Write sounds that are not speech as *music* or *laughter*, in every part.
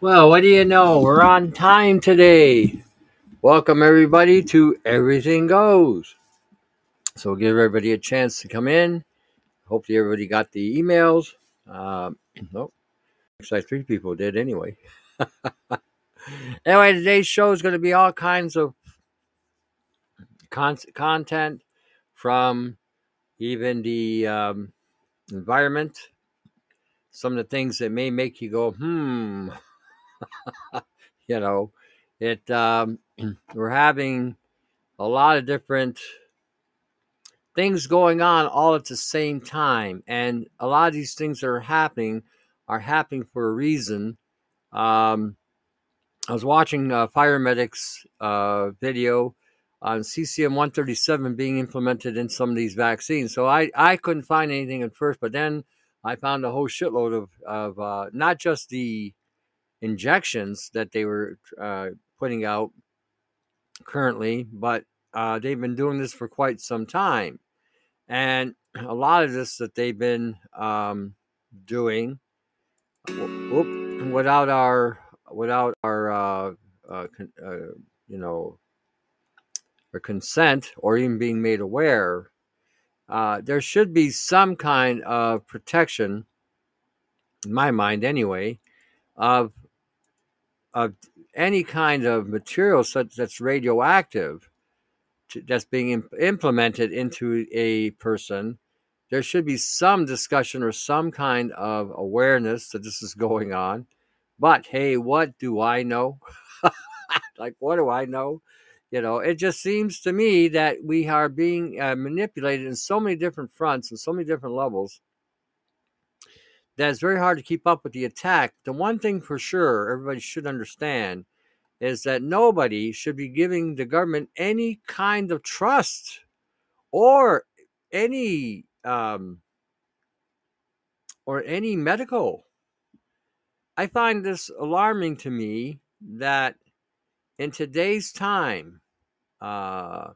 Well, what do you know? We're on time today. Welcome, everybody, to Everything Goes. So, we'll give everybody a chance to come in. Hopefully, everybody got the emails. Um, oh, looks like three people did anyway. *laughs* anyway, today's show is going to be all kinds of con- content from even the um, environment, some of the things that may make you go, hmm, *laughs* *laughs* you know, it. Um, *clears throat* we're having a lot of different things going on all at the same time, and a lot of these things that are happening are happening for a reason. Um, I was watching a Firemedic's uh, video on cesium 137 being implemented in some of these vaccines. So I, I couldn't find anything at first, but then I found a whole shitload of, of uh, not just the injections that they were uh, putting out currently, but uh, they've been doing this for quite some time. And a lot of this that they've been um, doing whoop, without our without our uh, uh, con- uh, you know or consent or even being made aware, uh, there should be some kind of protection, in my mind anyway, of of any kind of material such that's radioactive to, that's being imp- implemented into a person. There should be some discussion or some kind of awareness that this is going on. But hey, what do I know? *laughs* like, what do I know? You know, it just seems to me that we are being uh, manipulated in so many different fronts and so many different levels that it's very hard to keep up with the attack. The one thing for sure everybody should understand is that nobody should be giving the government any kind of trust or any um, or any medical. I find this alarming to me that in today's time, uh,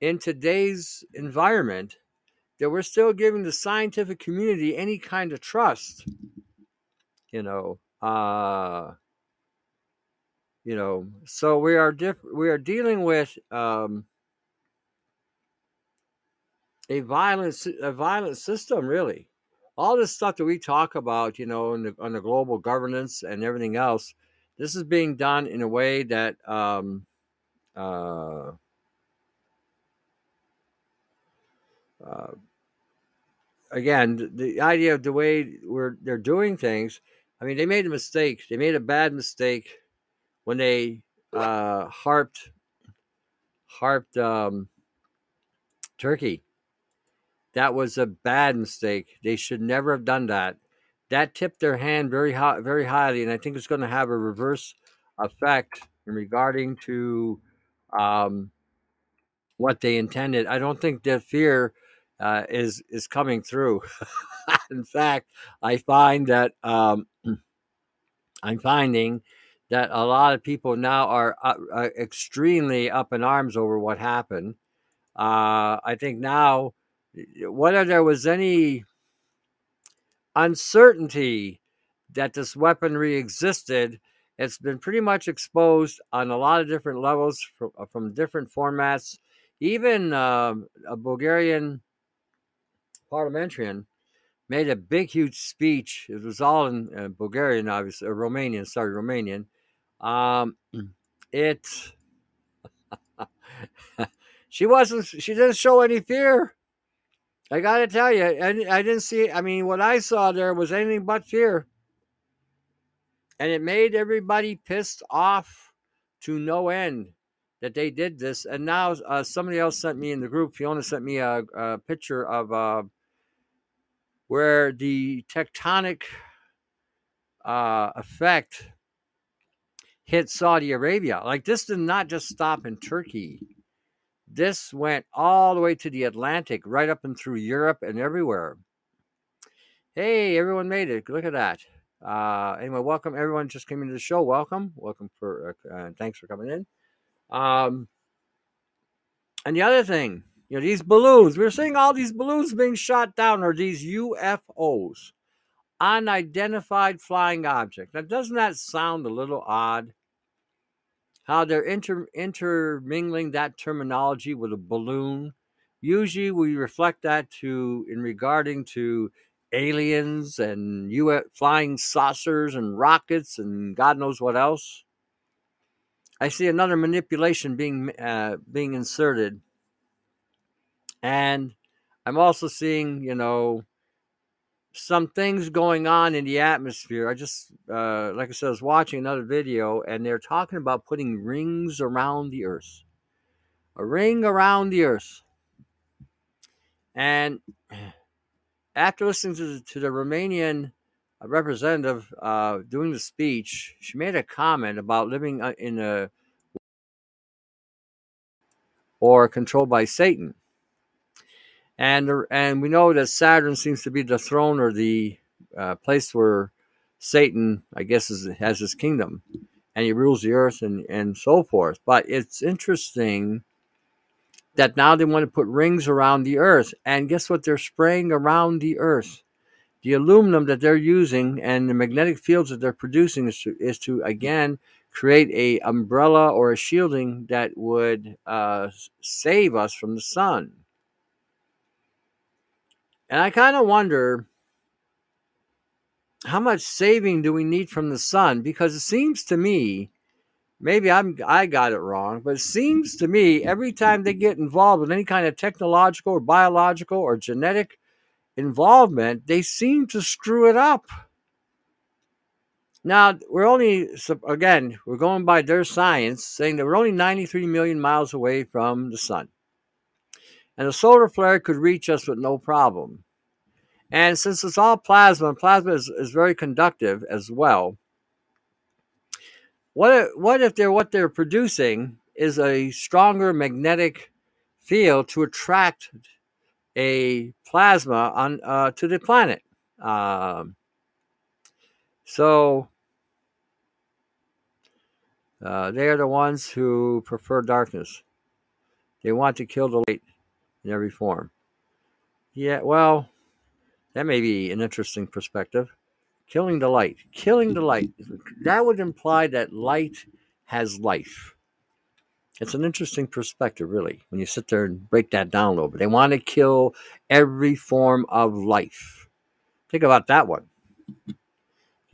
in today's environment, that we're still giving the scientific community any kind of trust. You know, uh, you know, so we are diff- we are dealing with um, a violent a violent system, really. All this stuff that we talk about, you know, on the, on the global governance and everything else, this is being done in a way that um, uh, uh, again, the, the idea of the way we're they're doing things. I mean, they made a mistake. They made a bad mistake when they uh, HAARPed HAARPed um, Turkey. That was a bad mistake. They should never have done that. That tipped their hand very high, very highly, and I think it's going to have a reverse effect in regarding to um, what they intended. I don't think that fear uh, is is coming through. *laughs* in fact, I find that um, *clears throat* I'm finding that a lot of people now are uh, uh, extremely up in arms over what happened. Uh, I think now, whether there was any uncertainty that this weaponry existed, it's been pretty much exposed on a lot of different levels from, from different formats. Even uh, a Bulgarian parliamentarian made a big, huge speech. It was all in uh, Bulgarian, obviously, Romanian, sorry, Romanian. Um, *clears throat* it, *laughs* she wasn't, she didn't show any fear. I got to tell you, I, I didn't see, I mean, what I saw there was anything but fear. And it made everybody pissed off to no end that they did this. And now uh, somebody else sent me in the group, Fiona sent me a, a picture of uh, where the tectonic uh, effect hit Saudi Arabia. Like this did not just stop in Turkey. This went all the way to the Atlantic, right up and through Europe and everywhere. Hey, everyone made it. Look at that. Uh, anyway, welcome everyone just came into the show. Welcome, welcome for uh, thanks for coming in. Um, and the other thing, you know, these balloons. We're seeing all these balloons being shot down, or these UFOs. unidentified flying objects. Now, doesn't that sound a little odd? How they're inter- intermingling that terminology with a balloon. Usually, we reflect that to in regarding to aliens and flying saucers and rockets and God knows what else. I see another manipulation being uh, being inserted, and I'm also seeing, you know, some things going on in the atmosphere. I just, uh, like I said, I was watching another video, and they're talking about putting rings around the Earth, a ring around the Earth, and *clears throat* after listening to the, to the Romanian representative uh, doing the speech, she made a comment about living uh, in a or controlled by Satan. And and we know that Saturn seems to be the throne or the uh, place where Satan, I guess, is, has his kingdom, and he rules the earth and and so forth. But it's interesting that now they want to put rings around the earth, and guess what? They're spraying around the earth the aluminum that they're using and the magnetic fields that they're producing is to, is to again create a umbrella or a shielding that would uh, save us from the sun. And I kind of wonder how much saving do we need from the sun? Because it seems to me, maybe I'm I got it wrong, but it seems to me every time they get involved with any kind of technological or biological or genetic involvement, they seem to screw it up. Now, we're only, again, we're going by their science, saying that we're only 93 million miles away from the sun. And a solar flare could reach us with no problem. And since it's all plasma, and plasma is, is very conductive as well, what if, what if they're what they're producing is a stronger magnetic field to attract a plasma on uh, to the planet. Um, so uh, they are the ones who prefer darkness. They want to kill the light in every form. Yeah, well, that may be an interesting perspective. Killing the light. Killing the light. That would imply that light has life. It's an interesting perspective, really, when you sit there and break that down a little bit. They want to kill every form of life. Think about that one.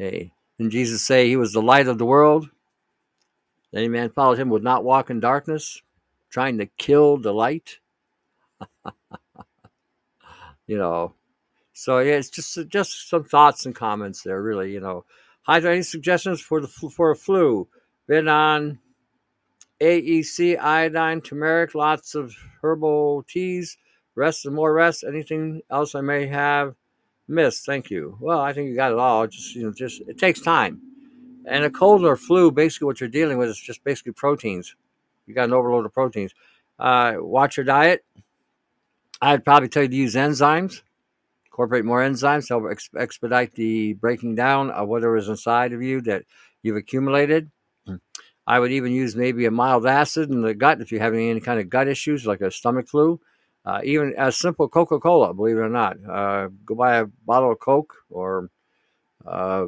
Okay. Didn't Jesus say he was the light of the world? Any man followed him would not walk in darkness, trying to kill the light. *laughs* you know. So yeah, it's just just some thoughts and comments there, really. You know, hi, any suggestions for the for a flu? Been on AEC, iodine, turmeric, lots of herbal teas, rest and more rest. Anything else I may have missed? Thank you. Well, I think you got it all. Just you know, just it takes time. And a cold or flu, basically what you're dealing with is just basically proteins. You got an overload of proteins. Uh, watch your diet. I'd probably tell you to use enzymes. Incorporate more enzymes to help ex- expedite the breaking down of whatever is inside of you that you've accumulated. I would even use maybe a mild acid in the gut if you're having any kind of gut issues like a stomach flu. Uh, even as simple Coca Cola, believe it or not. Uh, go buy a bottle of Coke or uh,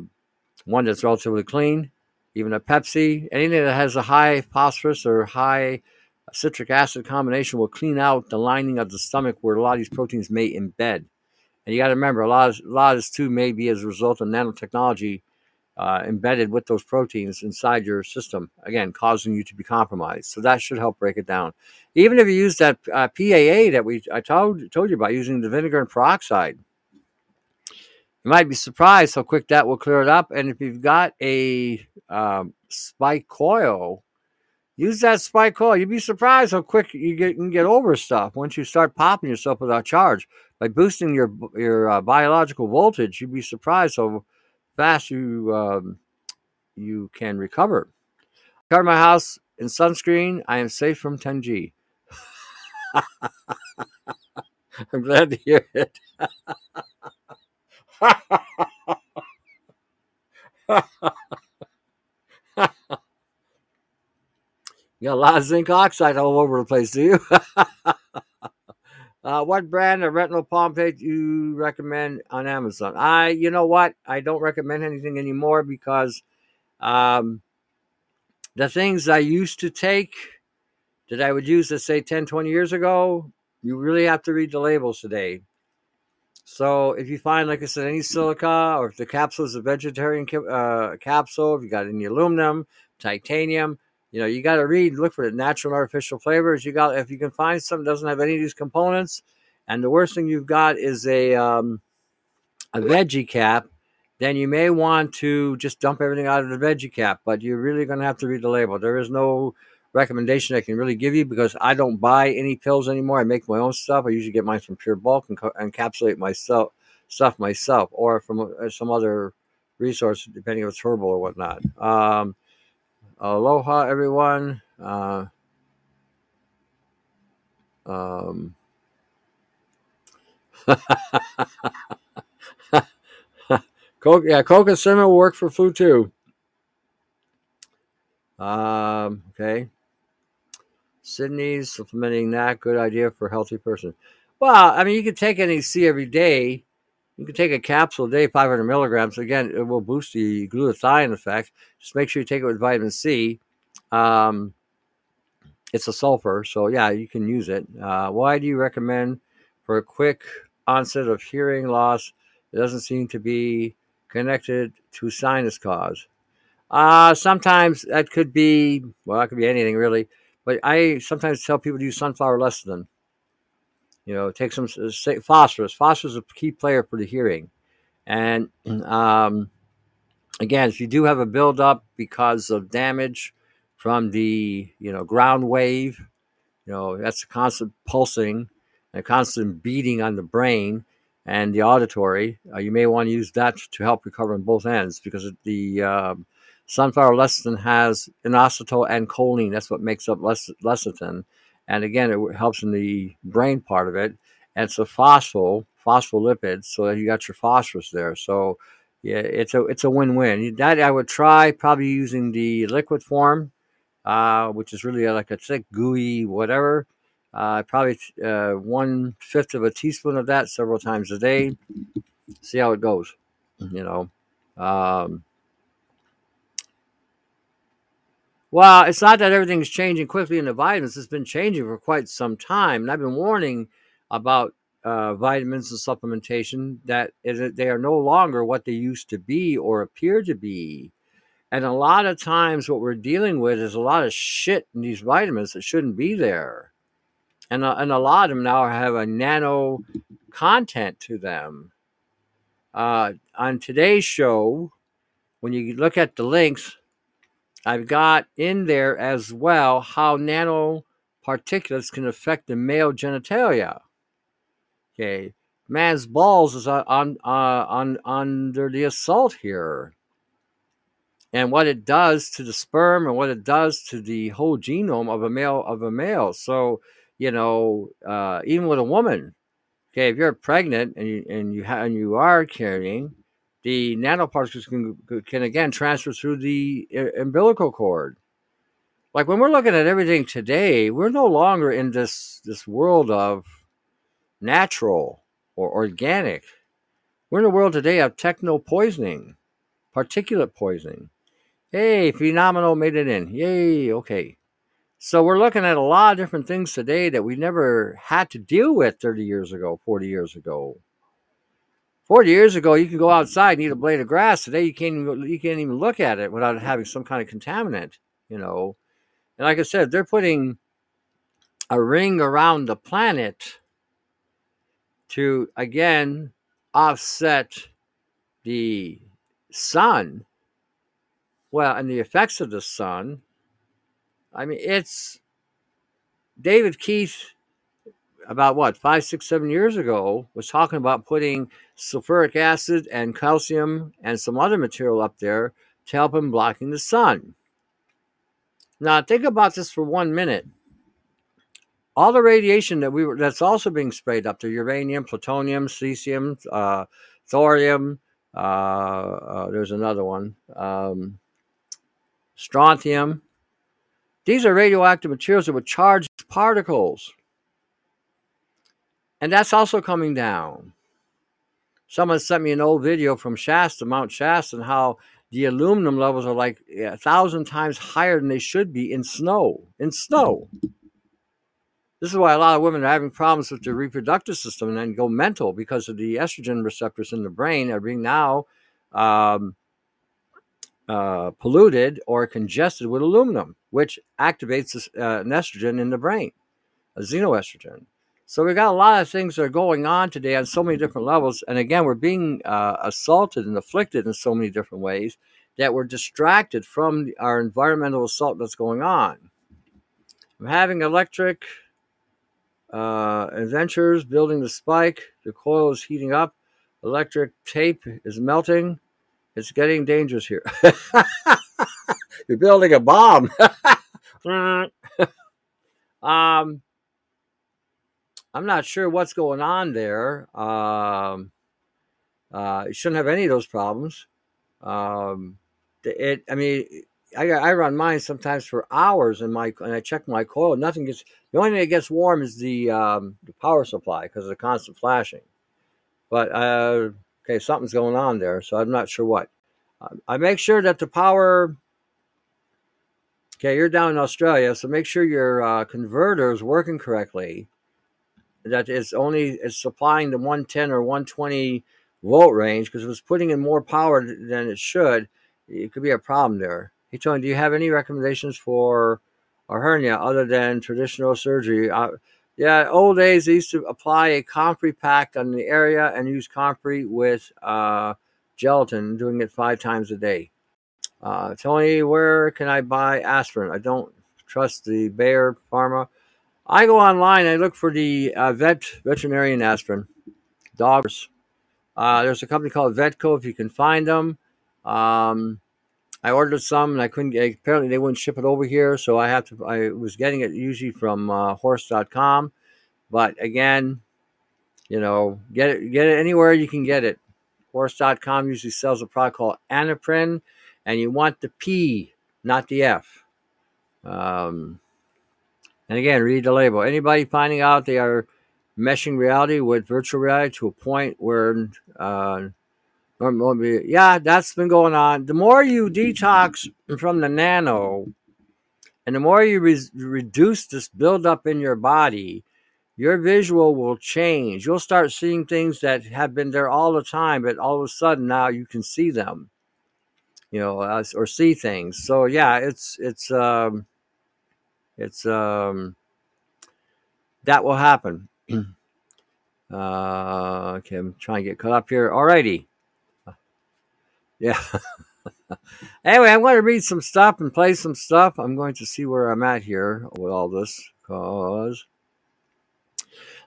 one that's relatively clean, even a Pepsi. Anything that has a high phosphorus or high citric acid combination will clean out the lining of the stomach where a lot of these proteins may embed. And you got to remember, a lot, of, a lot of this too may be as a result of nanotechnology uh, embedded with those proteins inside your system, again, causing you to be compromised. So that should help break it down. Even if you use that uh, PAA that we I told told you about using the vinegar and peroxide, you might be surprised how quick that will clear it up. And if you've got a um, spike coil, use that spike coil. You'd be surprised how quick you, get, you can get over stuff once you start popping yourself without charge by boosting your your uh, biological voltage. You'd be surprised how fast you um, you can recover. Cover my house in sunscreen. I am safe from 10G. *laughs* I'm glad to hear it. *laughs* you got a lot of zinc oxide all over the place, do you? *laughs* Uh, what brand of retinol palmitate do you recommend on Amazon? I, you know what, I don't recommend anything anymore because um, the things I used to take that I would use, let's say 10, 20 years ago, you really have to read the labels today. So if you find, like I said, any silica, or if the capsule is a vegetarian uh, capsule, if you got any aluminum, titanium, you know, you got to read, look for the natural and artificial flavors. You got, if you can find something that doesn't have any of these components, and the worst thing you've got is a um, a veggie cap, then you may want to just dump everything out of the veggie cap. But you're really going to have to read the label. There is no recommendation I can really give you because I don't buy any pills anymore. I make my own stuff. I usually get mine from Pure Bulk and co- encapsulate myself stuff myself, or from uh, some other resource, depending if it's herbal or whatnot. Um, aloha, everyone. Uh, um, *laughs* Coke, yeah, Coke and cinnamon will work for flu too. Um, okay. Sydney's supplementing that good idea for a healthy person. Well, I mean, you can take NAC every day. You can take a capsule a day, 500 milligrams. Again, it will boost the glutathione effect. Just make sure you take it with vitamin C. Um, it's a sulfur, so yeah, you can use it. Uh, why do you recommend for a quick onset of hearing loss? It doesn't seem to be connected to sinus cause. Uh, sometimes that could be, well, that could be anything really. But I sometimes tell people to use sunflower lecithin. You know, take some say, phosphorus. Phosphorus is a key player for the hearing. And *clears throat* um, again, if you do have a buildup because of damage from the you know ground wave, you know that's a constant pulsing, a constant beating on the brain and the auditory. Uh, you may want to use that to help recover on both ends because the um, Sunflower lecithin has inositol and choline. That's what makes up lecithin. And again, it helps in the brain part of it. And it's a phospho, phospholipid, so that you got your phosphorus there. So yeah, it's a it's a win-win. That I would try probably using the liquid form, uh, which is really like a thick, gooey whatever. Uh, probably uh, one fifth of a teaspoon of that several times a day. See how it goes. You know. Um, Well, it's not that everything's changing quickly in the vitamins. It's been changing for quite some time. And I've been warning about uh, vitamins and supplementation that they are no longer what they used to be or appear to be. And a lot of times, what we're dealing with is a lot of shit in these vitamins that shouldn't be there. And, uh, and a lot of them now have a nano content to them. Uh, on today's show, when you look at the links, I've got in there as well how nanoparticulates can affect the male genitalia. Okay, man's balls is on uh, on under the assault here, and what it does to the sperm and what it does to the whole genome of a male of a male. So you know, uh, even with a woman, okay, if you're pregnant and you and you ha- and you are carrying, the nanoparticles can, can again transfer through the uh, umbilical cord. Like when we're looking at everything today, we're no longer in this this world of natural or organic. We're in a world today of techno poisoning, particulate poisoning. Hey, phenomenal made it in. Yay, okay. So we're looking at a lot of different things today that we never had to deal with 30 years ago, 40 years ago. 40 years ago, you could go outside and eat a blade of grass. Today, you can't even, you can't even look at it without having some kind of contaminant, you know. And like I said, they're putting a ring around the planet to again offset the sun. Well, and the effects of the sun. I mean, it's David Keith about what five, six, seven years ago was talking about putting sulfuric acid and calcium and some other material up there to help him blocking the sun. Now think about this for one minute. All the radiation that we were that's also being sprayed up there, uranium, plutonium, cesium, uh, thorium, uh, uh, there's another one, um, strontium. These are radioactive materials that would charge particles. And that's also coming down. Someone sent me an old video from Shasta, Mount Shasta, and how the aluminum levels are like a thousand times higher than they should be in snow. In snow. This is why a lot of women are having problems with their reproductive system and then go mental because of the estrogen receptors in the brain are being now um, uh, polluted or congested with aluminum, which activates uh, an estrogen in the brain, a xenoestrogen. So we got a lot of things that are going on today on so many different levels, and again, we're being uh, assaulted and afflicted in so many different ways that we're distracted from our environmental assault that's going on. I'm having electric uh, adventures building the spike. The coil is heating up. Electric tape is melting. It's getting dangerous here. *laughs* You're building a bomb. *laughs* *laughs* um, I'm not sure what's going on there. Um, uh, you shouldn't have any of those problems. Um, it, I mean, I, I run mine sometimes for hours, and my and I check my coil. Nothing gets. The only thing that gets warm is the um, the power supply because of the constant flashing. But uh, okay, something's going on there, so I'm not sure what. I make sure that the power. Okay, you're down in Australia, so make sure your uh, converter is working correctly. That it's only it's supplying the 110 or 120 volt range because if it's putting in more power than it should, it could be a problem there. Hey, Tony, do you have any recommendations for a hernia other than traditional surgery? Uh, yeah, old days they used to apply a comfrey pack on the area and use comfrey with uh, gelatin, doing it five times a day. Uh, Tony, where can I buy aspirin? I don't trust the Bayer Pharma. I go online. I look for the uh, vet veterinarian aspirin. Dogs. Uh, there's a company called Vetco. If you can find them. Um, I ordered some and I couldn't get. Apparently, they wouldn't ship it over here, so I have to. I was getting it usually from uh, Horse.com, but again, you know, get it get it anywhere you can get it. Horse.com usually sells a product called Anaprin, and you want the P, not the F. Um, and again, read the label. Anybody finding out they are meshing reality with virtual reality to a point where uh, yeah, that's been going on. The more you detox from the nano, and the more you re- reduce this buildup in your body, your visual will change. You'll start seeing things that have been there all the time, but all of a sudden now you can see them, you know, or see things. So yeah, it's it's um, it's um, that will happen. *clears throat* uh, okay, I'm trying to get caught up here. Alrighty. *laughs* Yeah. *laughs* anyway, I'm going to read some stuff and play some stuff. I'm going to see where I'm at here with all this because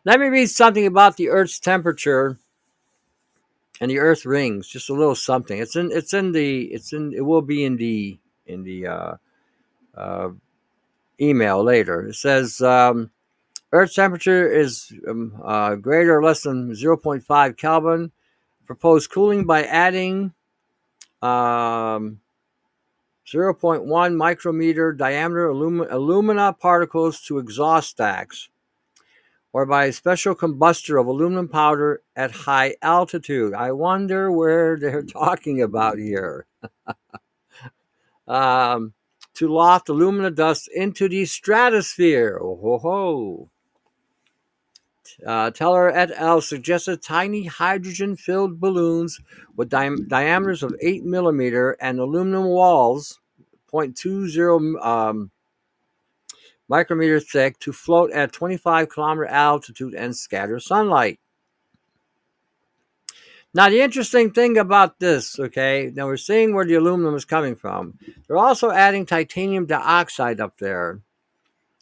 let me read something about the Earth's temperature and the Earth rings. Just a little something. It's in. It's in the. It's in. It will be in the in the uh, uh, email later. It says um, Earth's temperature is um, uh, greater or less than 0.5 Kelvin. Proposed cooling by adding um, 0.1 micrometer diameter alum- alumina particles to exhaust stacks, or by a special combustor of aluminum powder at high altitude. I wonder where they're *laughs* talking about here. *laughs* um, to loft alumina dust into the stratosphere. Oh, ho, ho. Uh, Teller et al. suggested tiny hydrogen filled balloons with di- diameters of 8 millimeter and aluminum walls, 0.20 um, micrometer thick, to float at 25 kilometer altitude and scatter sunlight. Now, the interesting thing about this, okay, now we're seeing where the aluminum is coming from. They're also adding titanium dioxide up there.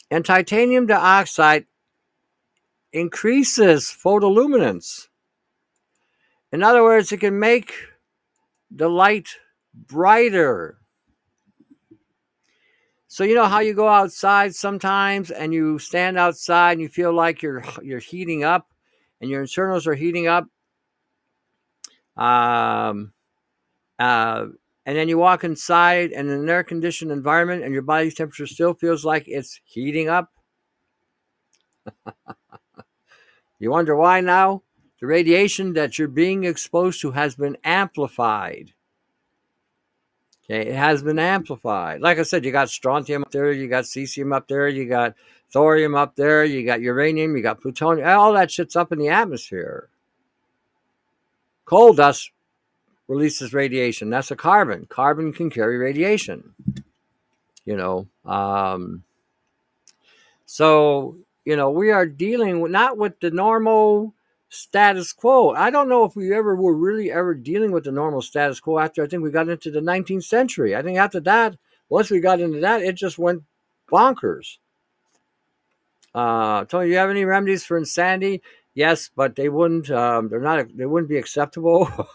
And titanium dioxide increases photoluminance. In other words, it can make the light brighter. So you know how you go outside sometimes and you stand outside and you feel like you're you're heating up and your internals are heating up. Um, uh, and then you walk inside and in an air conditioned environment and your body's temperature still feels like it's heating up. *laughs* You wonder why now? The radiation that you're being exposed to has been amplified. Okay, it has been amplified. Like I said, you got strontium up there, you got cesium up there, you got thorium up there, you got uranium, you got plutonium, all that shit's up in the atmosphere. Coal dust releases radiation. That's a carbon. Carbon can carry radiation. You know, um, so you know we are dealing with not with the normal status quo. I don't know if we ever were really ever dealing with the normal status quo after I think we got into the 19th century. I think after that, once we got into that, it just went bonkers. Uh, Tony, you have any remedies for insanity? Yes, but they wouldn't. Um, they're not. They wouldn't be acceptable. *laughs*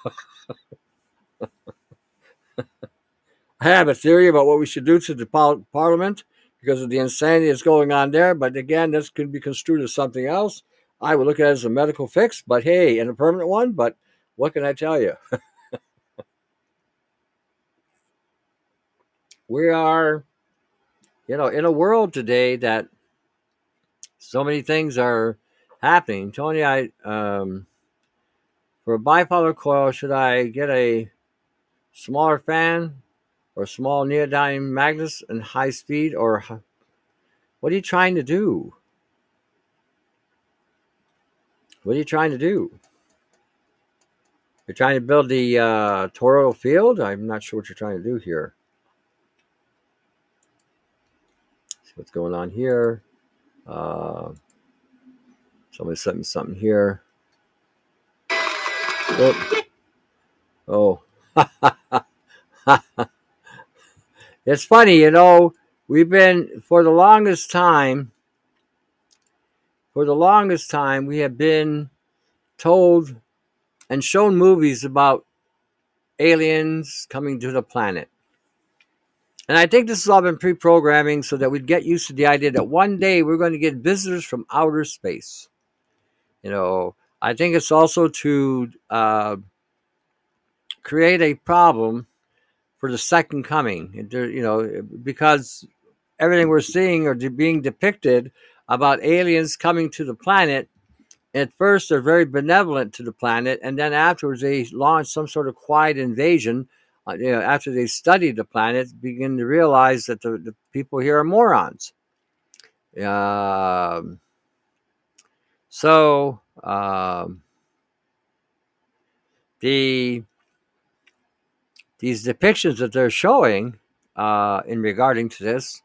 I have a theory about what we should do to the parliament because of the insanity that's going on there. But again, this could be construed as something else. I would look at it as a medical fix, but hey, and a permanent one. But what can I tell you? *laughs* we are, you know, in a world today that so many things are happening. Tony, I um, for a bipolar coil, should I get a smaller fan or small neodymium magnets and high speed, or what are you trying to do? What are you trying to do? You're trying to build the uh, toroidal field? I'm not sure what you're trying to do here. See what's going on here. Uh, somebody sent me something here. Oh. oh. *laughs* it's funny, you know, we've been, for the longest time, for the longest time, we have been told and shown movies about aliens coming to the planet. And I think this has all been pre programming so that we'd get used to the idea that one day we're going to get visitors from outer space. You know, I think it's also to uh, create a problem for the second coming. You know, because everything we're seeing or being depicted about aliens coming to the planet. At first, they're very benevolent to the planet, and then afterwards, they launch some sort of quiet invasion. Uh, you know, after they study the planet, begin to realize that the, the people here are morons. Um, so um, the these depictions that they're showing uh, in regarding to this,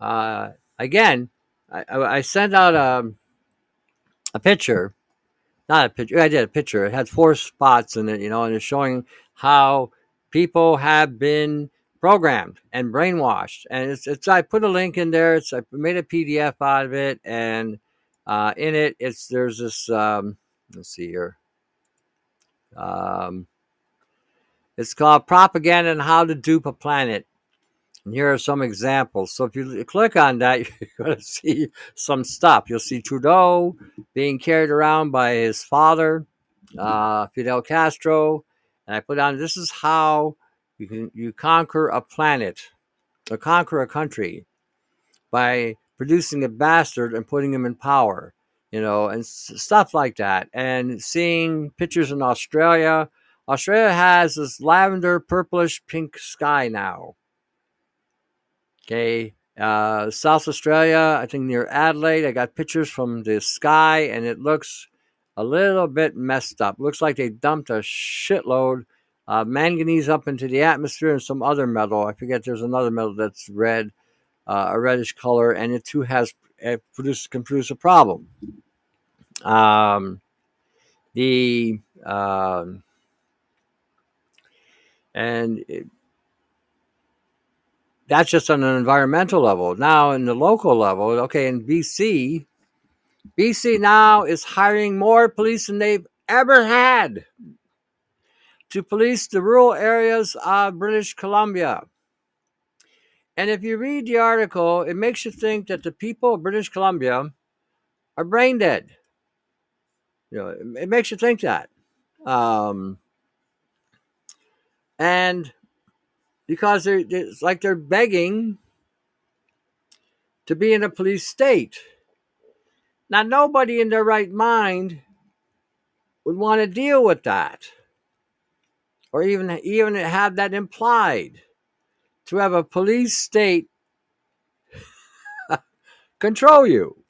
uh, again, I, I sent out a, a picture, not a picture. I did a picture. It had four spots in it, you know, and it's showing how people have been programmed and brainwashed. And it's, it's I put a link in there. It's I made a PDF out of it, and uh, in it, it's there's this. Um, let's see here. Um, it's called Propaganda and How to Dupe a Planet. And here are some examples. So if you click on that, *laughs* you're going to see some stuff. You'll see Trudeau being carried around by his father, uh, Fidel Castro. And I put on this is how you can you conquer a planet or conquer a country by producing a bastard and putting him in power, you know, and stuff like that. And seeing pictures in Australia. Australia has this lavender, purplish, pink sky now. Okay. Uh, South Australia, I think near Adelaide, I got pictures from the sky and it looks a little bit messed up. Looks like they dumped a shitload of manganese up into the atmosphere and some other metal. I forget there's another metal that's red, uh, a reddish color, and it too has it produce, can produce a problem. Um, the um, and it, that's just on an environmental level. Now, in the local level, okay, in BC, BC now is hiring more police than they've ever had to police the rural areas of British Columbia. And if you read the article, it makes you think that the people of British Columbia are brain dead. You know, it, it makes you think that. Um, and because they're, it's like they're begging to be in a police state. Now, nobody in their right mind would want to deal with that, or even even have that implied. To have a police state *laughs* control you.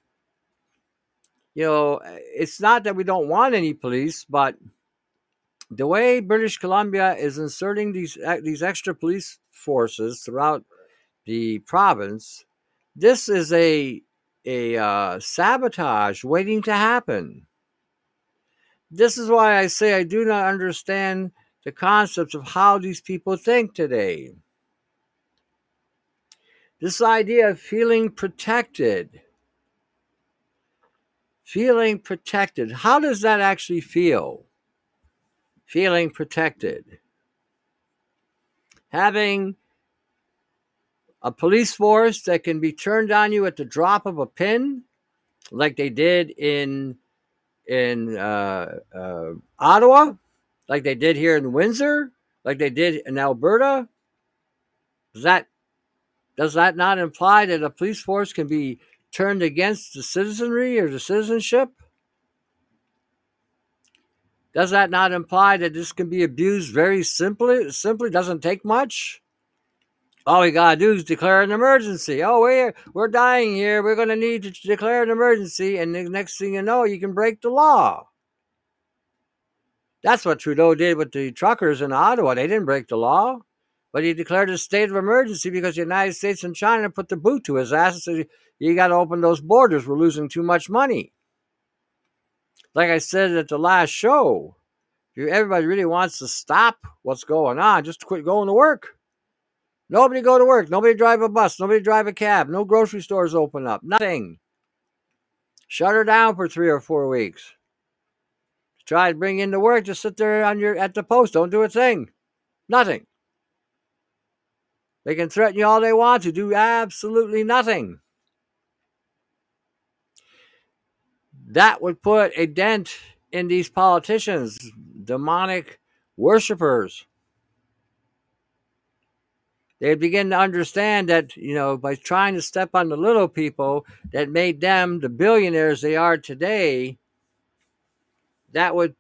You know, it's not that we don't want any police, but the way British Columbia is inserting these these extra police forces throughout the province, this is a a uh, sabotage waiting to happen. This is why I say I do not understand the concepts of how these people think today. This idea of feeling protected. Feeling protected. How does that actually feel? Feeling protected. Having a police force that can be turned on you at the drop of a pin, like they did in in uh, uh, Ottawa, like they did here in Windsor, like they did in Alberta. Does that does that not imply that a police force can be turned against the citizenry or the citizenship? Does that not imply that this can be abused very simply? Simply doesn't take much. All we gotta do is declare an emergency. Oh, we're we're dying here. We're gonna need to declare an emergency, and the next thing you know, you can break the law. That's what Trudeau did with the truckers in Ottawa. They didn't break the law, but he declared a state of emergency because the United States and China put the boot to his ass and said, "You got to open those borders. We're losing too much money." Like I said at the last show, if everybody really wants to stop what's going on, just quit going to work. Nobody go to work. Nobody drive a bus. Nobody drive a cab. No grocery stores open up. Nothing. Shut her down for three or four weeks. Try to bring in the work. Just sit there on your at the post. Don't do a thing. Nothing. They can threaten you all they want to. Do absolutely nothing. That would put a dent in these politicians, demonic worshippers they begin to understand that you know by trying to step on the little people that made them the billionaires they are today that would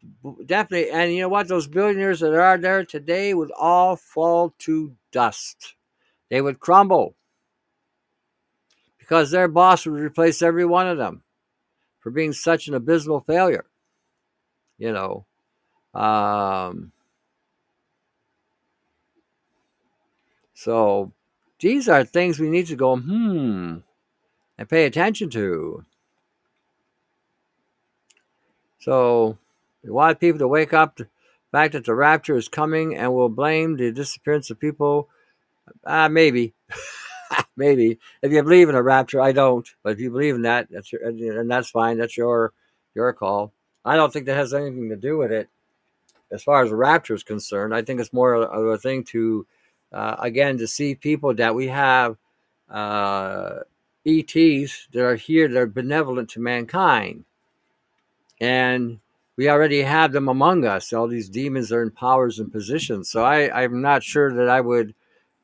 definitely and you know what those billionaires that are there today would all fall to dust they would crumble because their boss would replace every one of them for being such an abysmal failure you know um, So these are things we need to go, hmm, and pay attention to. So we want people to wake up to the fact that the rapture is coming and will blame the disappearance of people. Uh, maybe. *laughs* maybe. If you believe in a rapture, I don't. But if you believe in that, that's your, and that's fine. That's your your call. I don't think that has anything to do with it. As far as rapture is concerned, I think it's more of a thing to uh, again to see people that we have uh, ETs that are here that are benevolent to mankind, and we already have them among us. All these demons are in powers and positions. So I, I'm not sure that I would.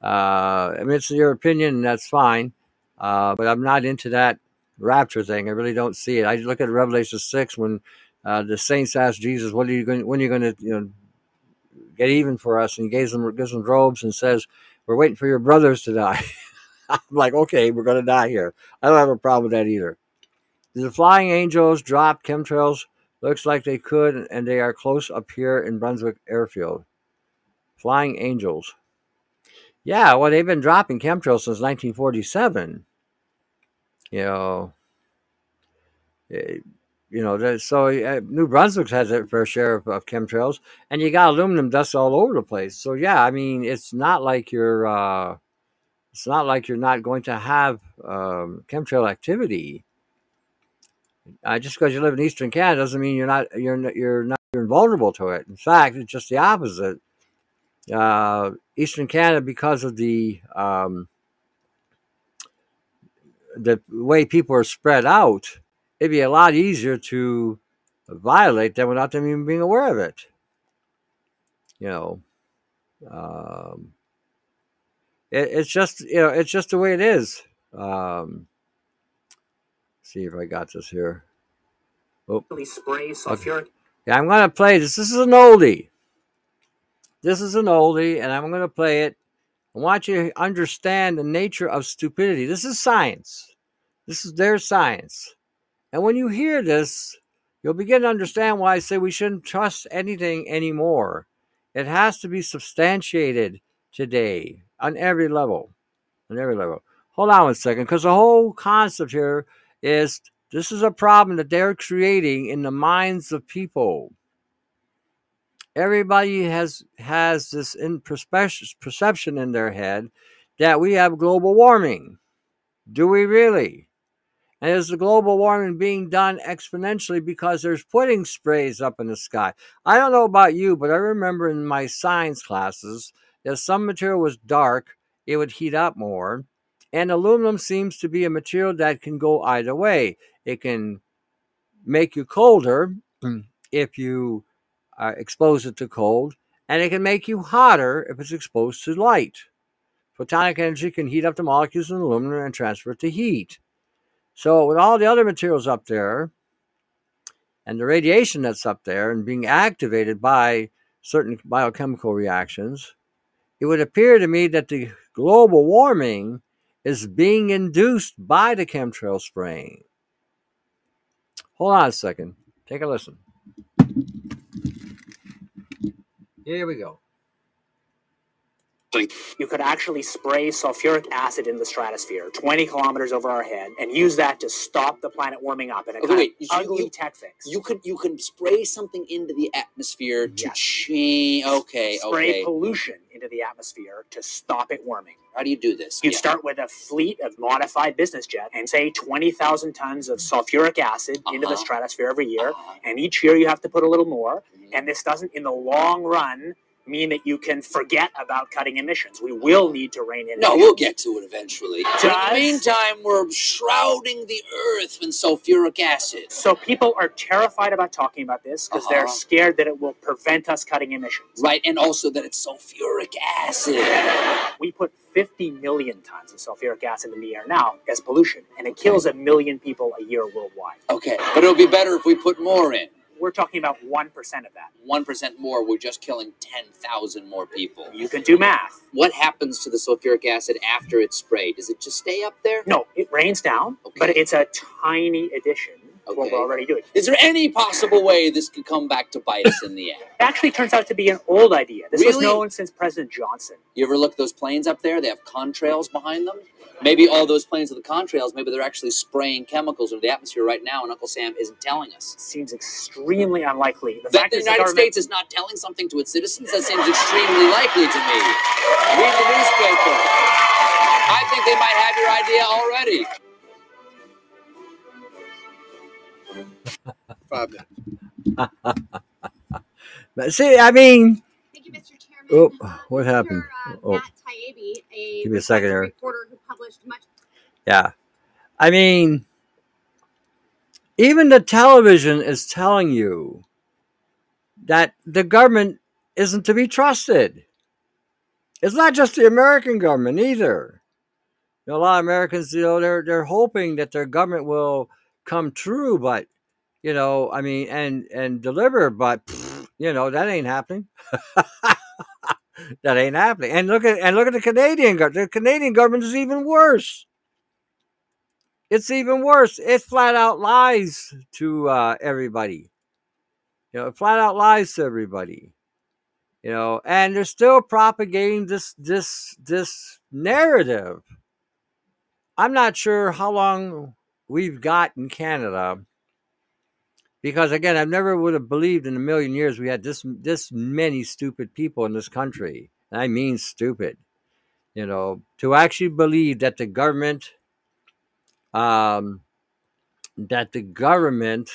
Uh, I mean, it's your opinion, and that's fine. Uh, but I'm not into that rapture thing. I really don't see it. I look at Revelation six when uh, the saints ask Jesus, "What are you going? When are you going to, you know, get even for us. And he gives them, gives them robes and says, We're waiting for your brothers to die. *laughs* I'm like, Okay, we're going to die here. I don't have a problem with that either. The flying angels dropped chemtrails. Looks like they could, and they are close up here in Brunswick Airfield. Flying angels. Yeah, well, they've been dropping chemtrails since 1947. You know, eh, you know, so uh, New Brunswick has a fair share of, of, chemtrails, and you got aluminum dust all over the place. So yeah, I mean, it's not like you're, uh, it's not like you're not going to have um, chemtrail activity. Uh, just because you live in Eastern Canada doesn't mean you're not you're you're not you're invulnerable to it. In fact, it's just the opposite. Uh, Eastern Canada, because of the um, the way people are spread out, it'd be a lot easier to violate them without them even being aware of it. You know, um, it, it's just you know it's just the way it is. Um, see if I got this here. Oh, spray sulfuric. yeah, I'm gonna play this. This is an oldie. This is an oldie, and I'm gonna play it. I want you to understand the nature of stupidity. This is science. This is their science. And when you hear this, you'll begin to understand why I say we shouldn't trust anything anymore. It has to be substantiated today on every level. On every level. Hold on one second, because the whole concept here is this is a problem that they're creating in the minds of people. Everybody has has this in perception in their head that we have global warming. Do we really? And is the global warming being done exponentially because there's putting sprays up in the sky? I don't know about you, but I remember in my science classes that some material was dark, it would heat up more. And aluminum seems to be a material that can go either way. It can make you colder *clears throat* if you uh, expose it to cold, and it can make you hotter if it's exposed to light. Photonic energy can heat up the molecules in aluminum and transfer it to heat. So, with all the other materials up there, and the radiation that's up there and being activated by certain biochemical reactions, it would appear to me that the global warming is being induced by the chemtrail spraying. Hold on a second. Take a listen. Here we go. You could actually spray sulfuric acid in the stratosphere, 20 kilometers over our head, and use that to stop the planet warming up in a Okay, kind wait, of ugly you- tech fix. You could you can spray something into the atmosphere to Yes. change. Okay, spray okay. pollution into the atmosphere to stop it warming. How do you do this? You'd Yeah. start with a fleet of modified business jets and say 20,000 tons of sulfuric acid into the Uh-huh. stratosphere every year. Uh-huh. And each year you have to put a little more. Mhm. And this doesn't, in the long run, mean that you can forget about cutting emissions. We will need to rein in. No, emissions. we'll get to it eventually. But in the meantime, we're shrouding the earth in sulfuric acid. So people are terrified about talking about this because they're Uh-huh. scared that it will prevent us cutting emissions. Right, and also that it's sulfuric acid. We put 50 million tons of sulfuric acid in the air now as pollution, and it kills a million people a year worldwide. Okay, but it'll be better if we put more in. We're talking about 1% of that. 1% more, we're just killing 10,000 more people. You can do math. What happens to the sulfuric acid after it's sprayed? Does it just stay up there? No, it rains down, but it's a tiny addition what we're already doing. Is there any possible way this could come back to bite us in the end? It actually turns out to be an old idea. This was known since President Johnson. You ever look at those planes up there? They have contrails behind them. Maybe all those planes with the contrails, maybe they're actually spraying chemicals into the atmosphere right now, and Uncle Sam isn't telling us. Seems extremely unlikely. The fact That the United government- States is not telling something to its citizens, that seems extremely likely to me. Read the newspaper. I think they might have your idea already. Five minutes. *laughs* But see, I mean, Thank you, Mr. Chairman. Oh, what Mr., happened? Uh, Oh. Matt Taibbi, a Give me a second here. reporter who published much yeah. I mean, even the television is telling you that the government isn't to be trusted. It's not just the American government either. You know, a lot of Americans, you know, they're they're hoping that their government will come true, but you know, I mean, and and deliver, but *sniffs* you know, that ain't happening. *laughs* that ain't happening. And look at and look at the Canadian government. The Canadian government is even worse. It's even worse. It flat out lies to uh, everybody. You know, it flat out lies to everybody. You know, and they're still propagating this this this narrative. I'm not sure how long we've got in Canada because again, I never would have believed in a million years we had this this many stupid people in this country. And I mean stupid. You know, to actually believe that the government um that the government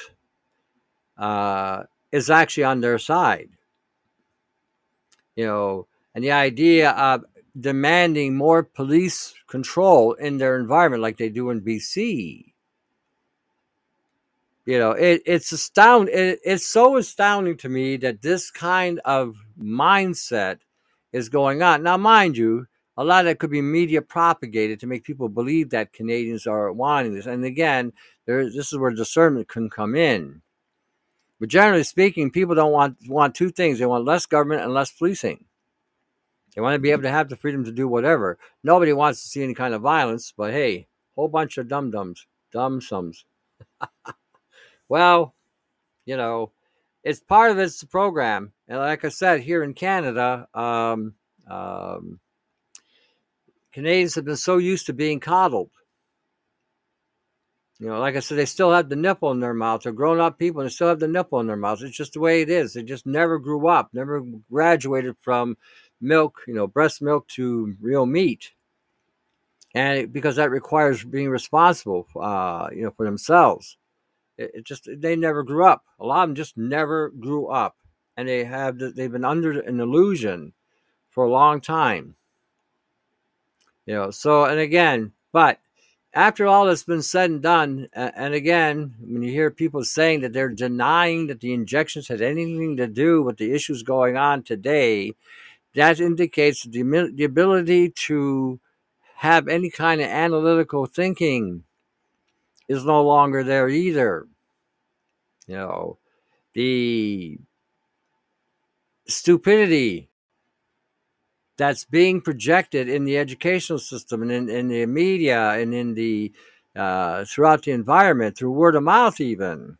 uh is actually on their side. You know, and the idea of demanding more police control in their environment like they do in BC you know it, it's astounding it, it's so astounding to me that this kind of mindset is going on now mind you a lot of it could be media propagated to make people believe that canadians are wanting this and again there this is where discernment can come in But generally speaking, people don't want want two things. They want less government and less policing. They want to be able to have the freedom to do whatever. Nobody wants to see any kind of violence, but hey, whole bunch of dum dums, dum sums. *laughs* well, you know, it's part of its program. And like I said, here in Canada, um, um, Canadians have been so used to being coddled. You know, like I said, they still have the nipple in their mouth. They're grown up people and they still have the nipple in their mouth. It's just the way it is. They just never grew up, never graduated from milk, you know, breast milk to real meat. And it, because that requires being responsible, uh, you know, for themselves. It, it, just they never grew up. A lot of them just never grew up, and they have they've been under an illusion for a long time. You know, so and again, but after all that's been said and done, and again, when you hear people saying that they're denying that the injections had anything to do with the issues going on today, that indicates the, the ability to have any kind of analytical thinking is no longer there either. You know, the stupidity that's being projected in the educational system and in, in the media and in the uh, throughout the environment through word of mouth even.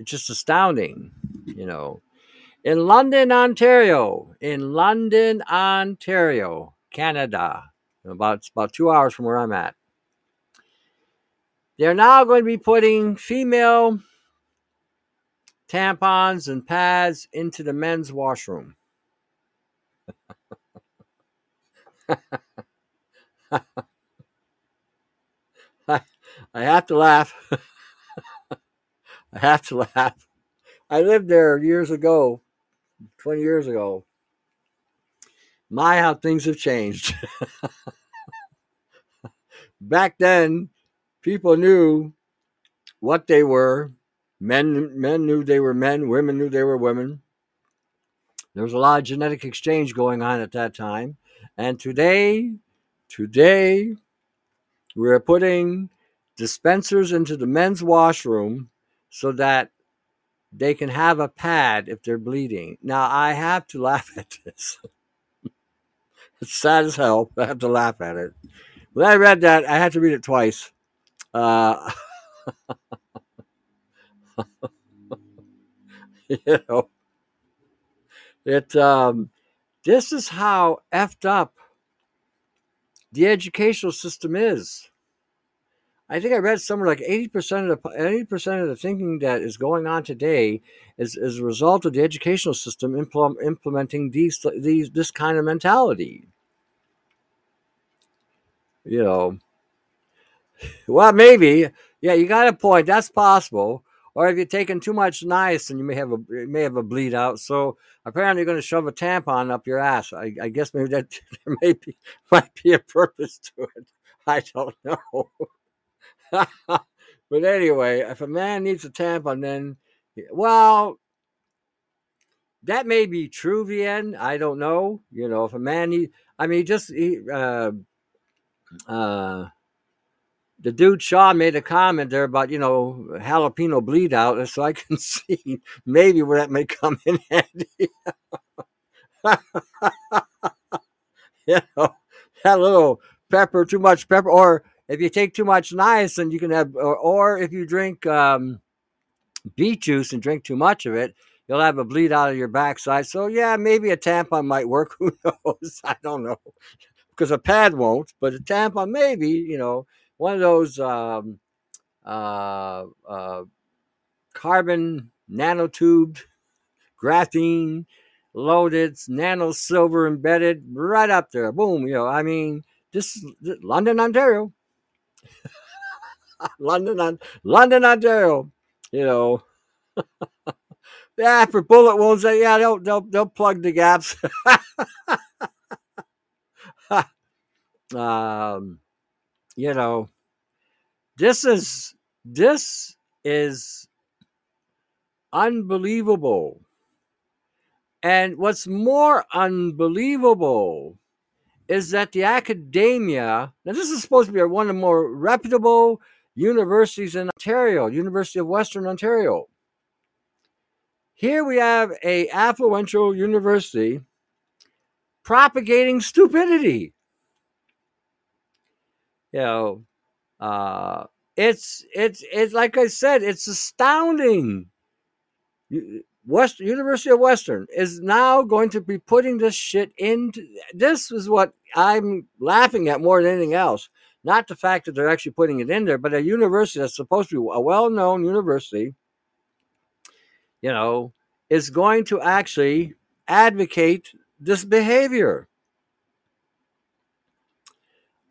It's just astounding you know. In london ontario in london ontario canada about about two hours from where i'm at they're now going to be putting female tampons and pads into the men's washroom *laughs* I, have to laugh. *laughs* I have to laugh. I lived there years ago, 20 years ago. My, how things have changed. *laughs* Back then, people knew what they were. Men, men knew they were men. Women knew they were women. There was a lot of genetic exchange going on at that time. And today, today, we're putting dispensers into the men's washroom so that they can have a pad if they're bleeding. Now, I have to *laughs* laugh at this. it's sad as hell. I have to laugh at it. When I read that, I had to read it twice. Uh, *laughs* you know, it um, this is how effed up the educational system is. I think I read somewhere like eighty percent of the eighty percent of the thinking that is going on today is as a result of the educational system impl- implementing these these this kind of mentality. You know, well, maybe yeah, you got a point. That's possible. Or if you're taking too much niacin, you may have a may have a bleed out. So apparently, you're going to shove a tampon up your ass. I, I guess maybe that *laughs* there may be might be a purpose to it. I don't know. *laughs* but anyway, if a man needs a tampon, then well, that may be true, Vien. I don't know. You know, if a man need, I mean, just he, uh, uh, the dude Shaw made a comment there about you know jalapeno bleed out, so I can *laughs* see maybe where that may come in handy. *laughs* you know, that little pepper, too much pepper, or if you take too much niacin, you can have, or, or if you drink um, beet juice and drink too much of it, you'll have a bleed out of your backside. So yeah, maybe a tampon might work. *laughs* Who knows? I don't know because a pad won't, but a tampon maybe. You know one of those um, uh, uh, carbon nanotubed graphene loaded nano silver embedded right up there. Boom you know i mean this is london ontario. *laughs* London on, london ontario you know. *laughs* Yeah for bullet wounds yeah they'll they'll, they'll plug the gaps. *laughs* Um you know, this is this is unbelievable. And what's more unbelievable is that the academia, now this is supposed to be one of the more reputable universities in Ontario, University of Western Ontario. here we have a affluential university propagating stupidity. You know, uh, it's it's it's like I said, it's astounding. West University of Western is now going to be putting this shit into. This is what I'm laughing at more than anything else. Not the fact that they're actually putting it in there, but a university that's supposed to be a well-known university, you know, is going to actually advocate this behavior.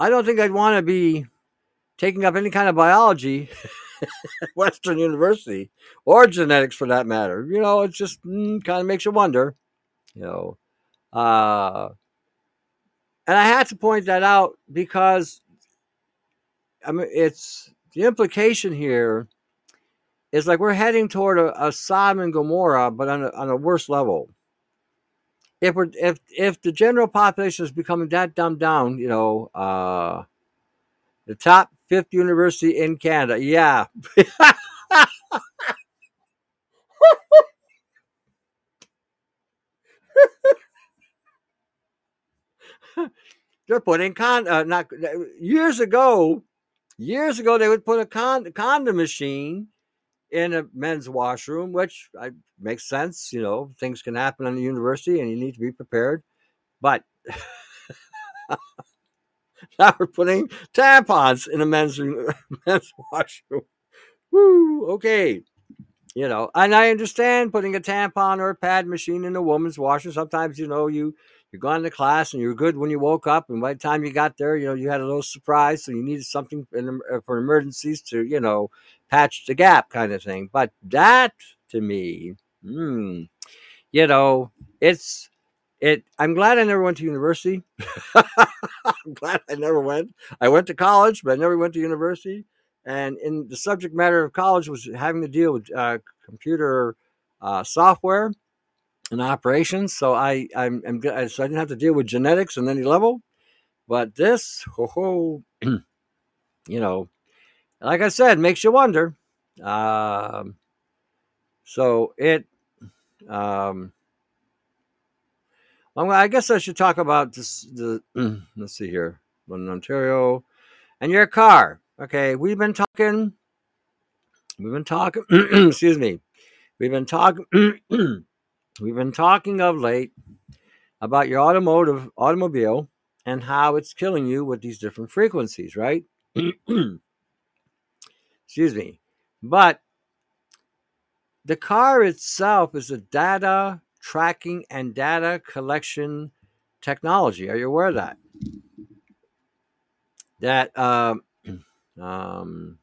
I don't think I'd want to be taking up any kind of biology at *laughs* Western University or genetics for that matter. You know, it just mm, kind of makes you wonder, you know. Uh, and I had to point that out because I mean, it's the implication here is like we're heading toward a, a Sodom and Gomorrah, but on a, on a worse level. If we're if if the general population is becoming that dumbed down, you know, uh, the top fifth university in Canada, yeah. *laughs* They're putting con uh, not years ago. Years ago, they would put a con condom machine in a men's washroom, which I, makes sense. You know, things can happen on the university, and you need to be prepared. But *laughs* now we're putting tampons in a men's *laughs* men's washroom. Woo! Okay, you know, and I understand putting a tampon or a pad machine in a woman's washroom. Sometimes, you know, you you're going to class and you're good when you woke up, and by the time you got there, you know, you had a little surprise, so you needed something in, uh, for emergencies to, you know, patch the gap kind of thing. But that to me, hmm, you know, it's it. I'm glad I never went to university. *laughs* I'm glad I never went. I went to college, but I never went to university. And in the subject matter of college was having to deal with uh, computer uh, software and operations. So I I'm, I'm so I didn't have to deal with genetics on any level. But this, ho ho, *clears throat* you know, like I said, makes you wonder. Um, so it, um, well, I guess I should talk about this. The *clears throat* let's see here, London, Ontario, and your car. Okay, we've been talking. We've been talking. *clears throat* excuse me. We've been talking. *clears throat* we've been talking of late about your automotive automobile and how it's killing you with these different frequencies, right? Excuse me. But the car itself is a data tracking and data collection technology. Are you aware of that? That um, *clears throat* um,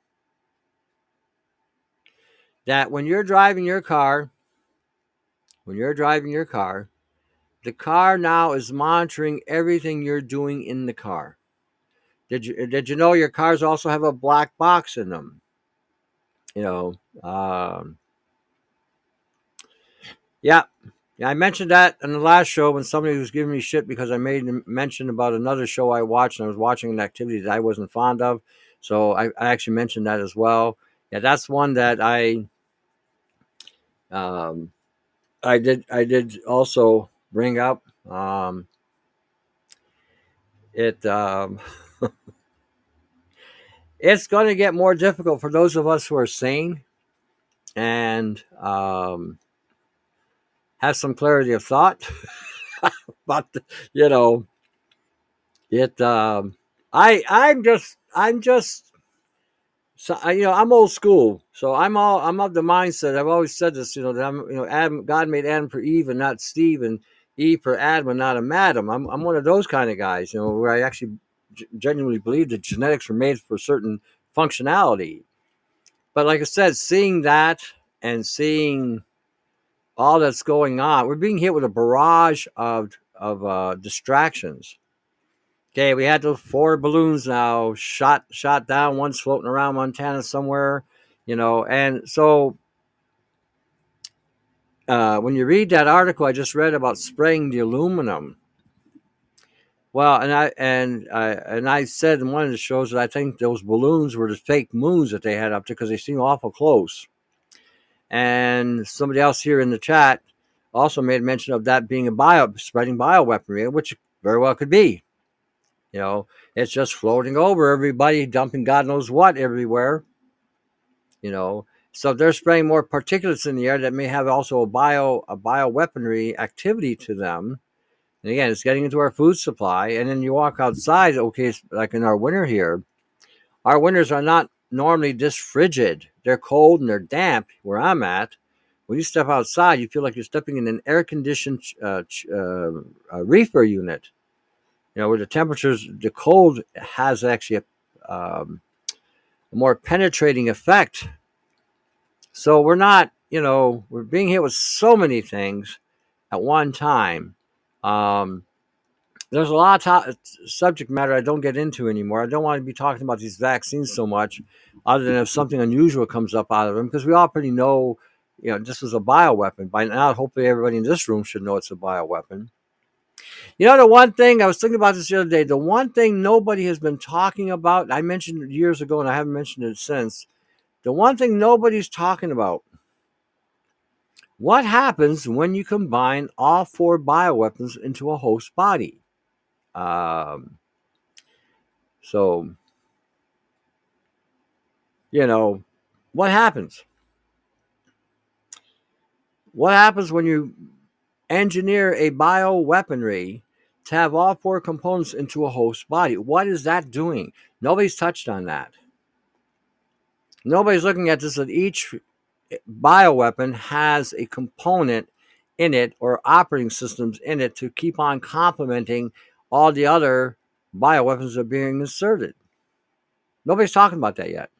that when you're driving your car, when you're driving your car, the car now is monitoring everything you're doing in the car. Did you did you know your cars also have a black box in them? You know, um, yeah, yeah. I mentioned that in the last show when somebody was giving me shit because I made mention about another show I watched and I was watching an activity that I wasn't fond of. So I, I actually mentioned that as well. Yeah, that's one that I um, I did I did also bring up. Um, it um, *laughs* it's going to get more difficult for those of us who are sane and um, have some clarity of thought. *laughs* but you know, it. Um, I I'm just I'm just so you know I'm old school, so I'm all I'm of the mindset. I've always said this, you know, that I'm you know Adam God made Adam for Eve and not Steve, and Eve for Adam and not a madam. I'm I'm one of those kind of guys, you know, where I actually genuinely believe that genetics made for certain functionality. But like I said, seeing that and seeing all that's going on, we're being hit with a barrage of of uh, distractions. Okay, we had those four balloons now shot shot down. One's floating around Montana somewhere, you know. And so, uh, when you read that article I just read about spraying the aluminum, well, and I and I and I said in one of the shows that I think those balloons were the fake moons that they had up there because they seem awful close. And somebody else here in the chat also made mention of that being a bio spreading bioweaponry, which very well could be. You know, it's just floating over everybody, dumping God knows what everywhere. You know, so they're spraying more particulates in the air that may have also a bio a bioweaponry activity to them. And again, it's getting into our food supply. And then you walk outside, okay, like in our winter here, our winters are not normally this frigid. They're cold and they're damp where I'm at. When you step outside, you feel like you're stepping in an air conditioned uh, uh, reefer unit. You know, where the temperatures, the cold has actually a, um, a more penetrating effect. So we're not, you know, we're being hit with so many things at one time. Um, there's a lot of to- subject matter I don't get into anymore. I don't want to be talking about these vaccines so much, other than if something unusual comes up out of them, because we all pretty know, you know, this was a bioweapon. By now, hopefully, everybody in this room should know it's a bioweapon. You know, the one thing I was thinking about this the other day, the one thing nobody has been talking about, I mentioned it years ago and I haven't mentioned it since. The one thing nobody's talking about what happens when you combine all four bioweapons into a host body? Um, so, you know, what happens? What happens when you engineer a bioweaponry to have all four components into a host body? What is that doing? Nobody's touched on that. Nobody's looking at this at each bioweapon has a component in it or operating systems in it to keep on complementing all the other bioweapons that are being inserted. Nobody's talking about that yet.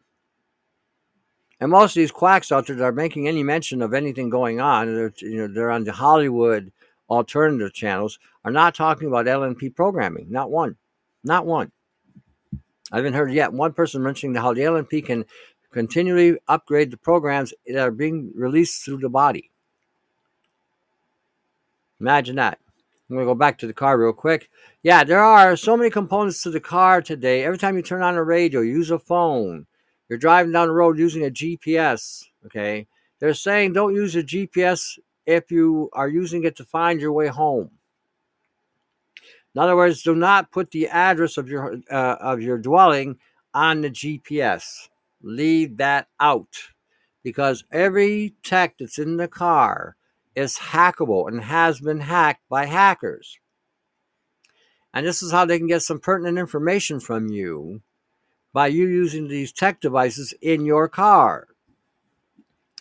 And most of these quacks out there that are making any mention of anything going on, they're, you know, they're on the Hollywood alternative channels, are not talking about LNP programming. Not one. Not one. I haven't heard yet one person mentioning how the LNP can continually upgrade the programs that are being released through the body. Imagine that. I'm going to go back to the car real quick. Yeah, there are so many components to the car today. Every time you turn on a radio, use a phone, you're driving down the road using a GPS. Okay. They're saying don't use a GPS if you are using it to find your way home. In other words, do not put the address of your uh, of your dwelling on the GPS. Leave that out because every tech that's in the car is hackable and has been hacked by hackers. And this is how they can get some pertinent information from you by you using these tech devices in your car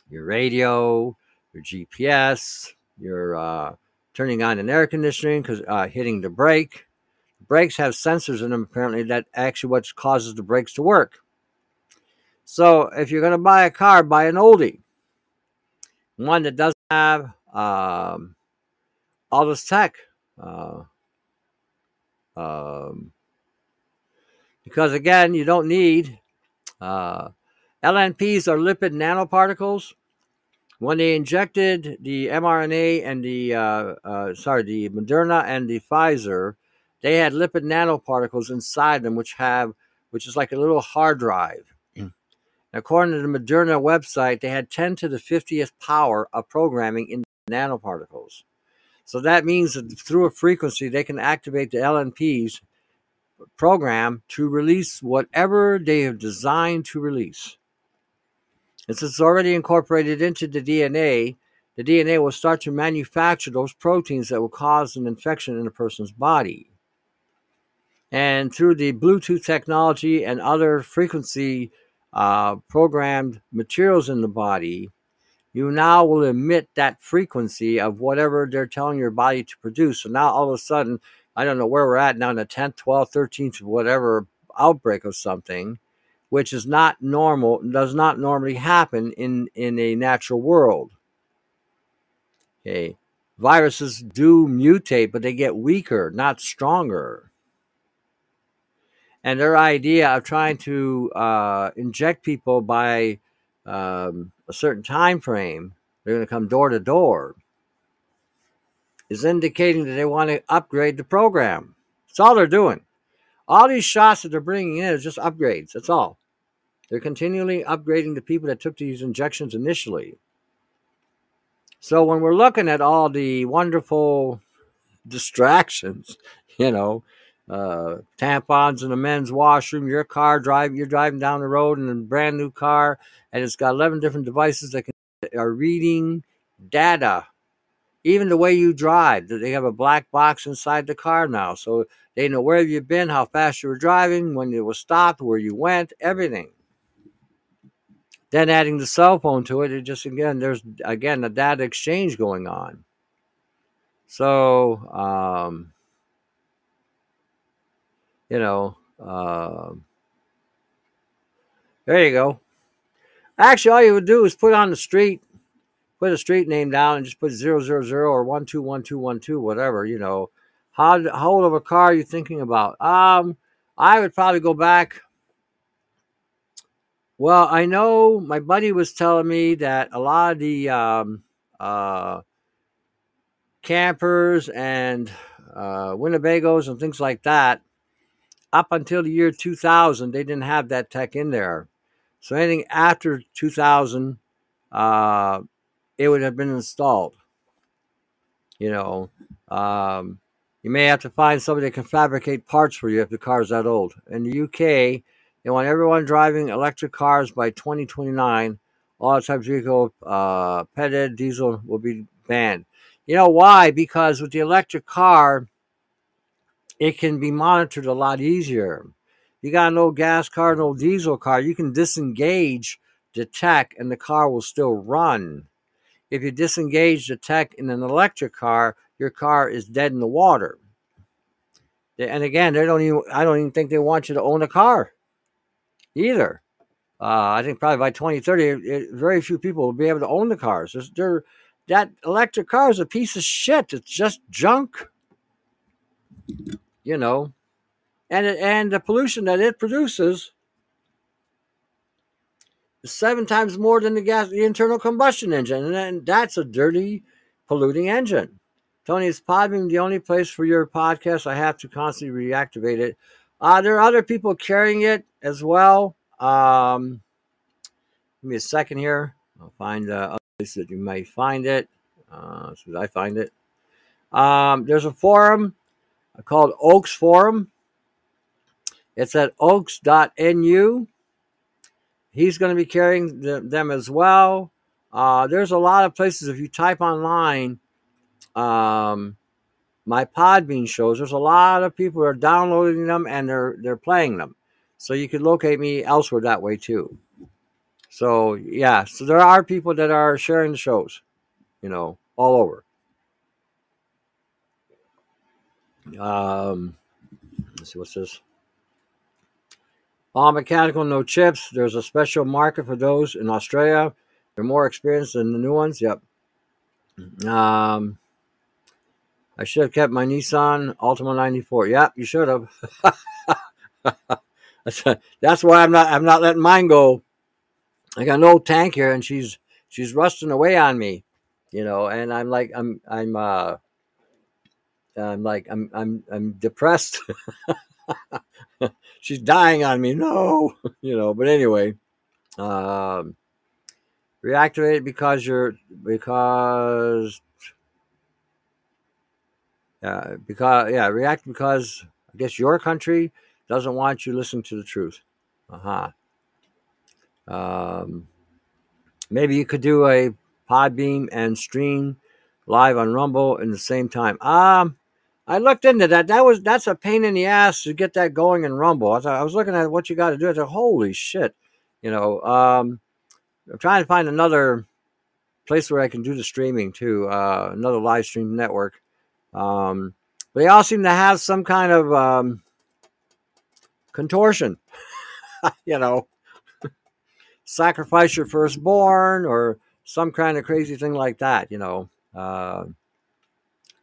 your radio, your GPS, your uh, turning on an air conditioning because uh, hitting the brake. Brakes have sensors in them apparently that actually what causes the brakes to work. So if you're going to buy a car, buy an oldie, one that doesn't have um, all this tech. Uh, um, because again, you don't need uh, LNPs are lipid nanoparticles. When they injected the mRNA and the uh, uh, sorry the Moderna and the Pfizer, they had lipid nanoparticles inside them, which have which is like a little hard drive. According to the Moderna website, they had 10 to the 50th power of programming in nanoparticles. So that means that through a frequency, they can activate the LNPs program to release whatever they have designed to release. And since it's already incorporated into the DNA, the DNA will start to manufacture those proteins that will cause an infection in a person's body. And through the Bluetooth technology and other frequency uh, programmed materials in the body, you now will emit that frequency of whatever they're telling your body to produce. So now all of a sudden, I don't know where we're at now in the 10th, 12th, 13th, whatever outbreak of something, which is not normal, does not normally happen in, in a natural world. Okay. Viruses do mutate, but they get weaker, not stronger and their idea of trying to uh, inject people by um, a certain time frame they're going to come door to door is indicating that they want to upgrade the program. That's all they're doing. All these shots that they're bringing in is just upgrades that's all. They're continually upgrading the people that took these injections initially. So when we're looking at all the wonderful distractions, *laughs* you know, uh, tampons in the men's washroom, your car drive, you're driving down the road in a brand new car, and it's got 11 different devices that can, are reading data. Even the way you drive, they have a black box inside the car now, so they know where you've been, how fast you were driving, when you were stopped, where you went, everything. Then adding the cell phone to it, it just again, there's again a data exchange going on. So, um, you know, um there you go. Actually, all you would do is put on the street, put a street name down, and just put zero zero zero or one two one two one two, whatever. You know, how how old of a car are you thinking about? Um, I would probably go back. Well, I know my buddy was telling me that a lot of the um, uh, campers and uh, Winnebagos and things like that, up until the year 2000, they didn't have that tech in there. So anything after 2000, uh, it would have been installed. You know, um, you may have to find somebody that can fabricate parts for you if the car is that old. In the UK, they want everyone driving electric cars by 2029. All types of vehicle, uh, petted diesel will be banned. You know why? Because with the electric car, it can be monitored a lot easier. You got an old gas car, an old diesel car, you can disengage the tech and the car will still run. If you disengage the tech in an electric car, your car is dead in the water. And again, they don't even I don't even think they want you to own a car either. Uh, I think probably by 2030, it, very few people will be able to own the cars. They're, that electric car is a piece of shit. It's just junk. You know, and it, and the pollution that it produces is seven times more than the gas, the internal combustion engine, and, and that's a dirty, polluting engine. Tony, is Podbean the only place for your podcast? I have to constantly reactivate it. Uh, there are other people carrying it as well. Um, give me a second here. I'll find uh, other places that you may find it. Uh, as I find it. Um, there's a forum called Oaks Forum. It's at oaks.nu. He's going to be carrying the, them as well. Uh, there's a lot of places, if you type online, um, my Podbean shows, there's a lot of people are downloading them and they're, they're playing them. So you can locate me elsewhere that way too. So, yeah, so there are people that are sharing the shows, you know, all over. Um, let's see what's this. All mechanical, no chips. There's a special market for those in Australia. They're more experienced than the new ones. Yep. Um, I should have kept my Nissan Altima 94. Yep, you should have. *laughs* That's why I'm not. I'm not letting mine go. I got an old tank here, and she's she's rusting away on me, you know. And I'm like, I'm I'm uh, I'm like, I'm I'm I'm depressed. *laughs* she's dying on me. No, *laughs* you know. But anyway, um, reactivate because you're because yeah because yeah react because I guess your country doesn't want you listen to the truth. Uh huh. Um, maybe you could do a Podbean and stream live on Rumble in the same time. Um, I looked into that. That was that's a pain in the ass to get that going in Rumble. I, thought, I was looking at what you got to do. I said, "Holy shit!" You know, um, I'm trying to find another place where I can do the streaming too. Uh, another live stream network. Um, they all seem to have some kind of um, contortion. *laughs* you know, sacrifice your firstborn or some kind of crazy thing like that. You know. Uh,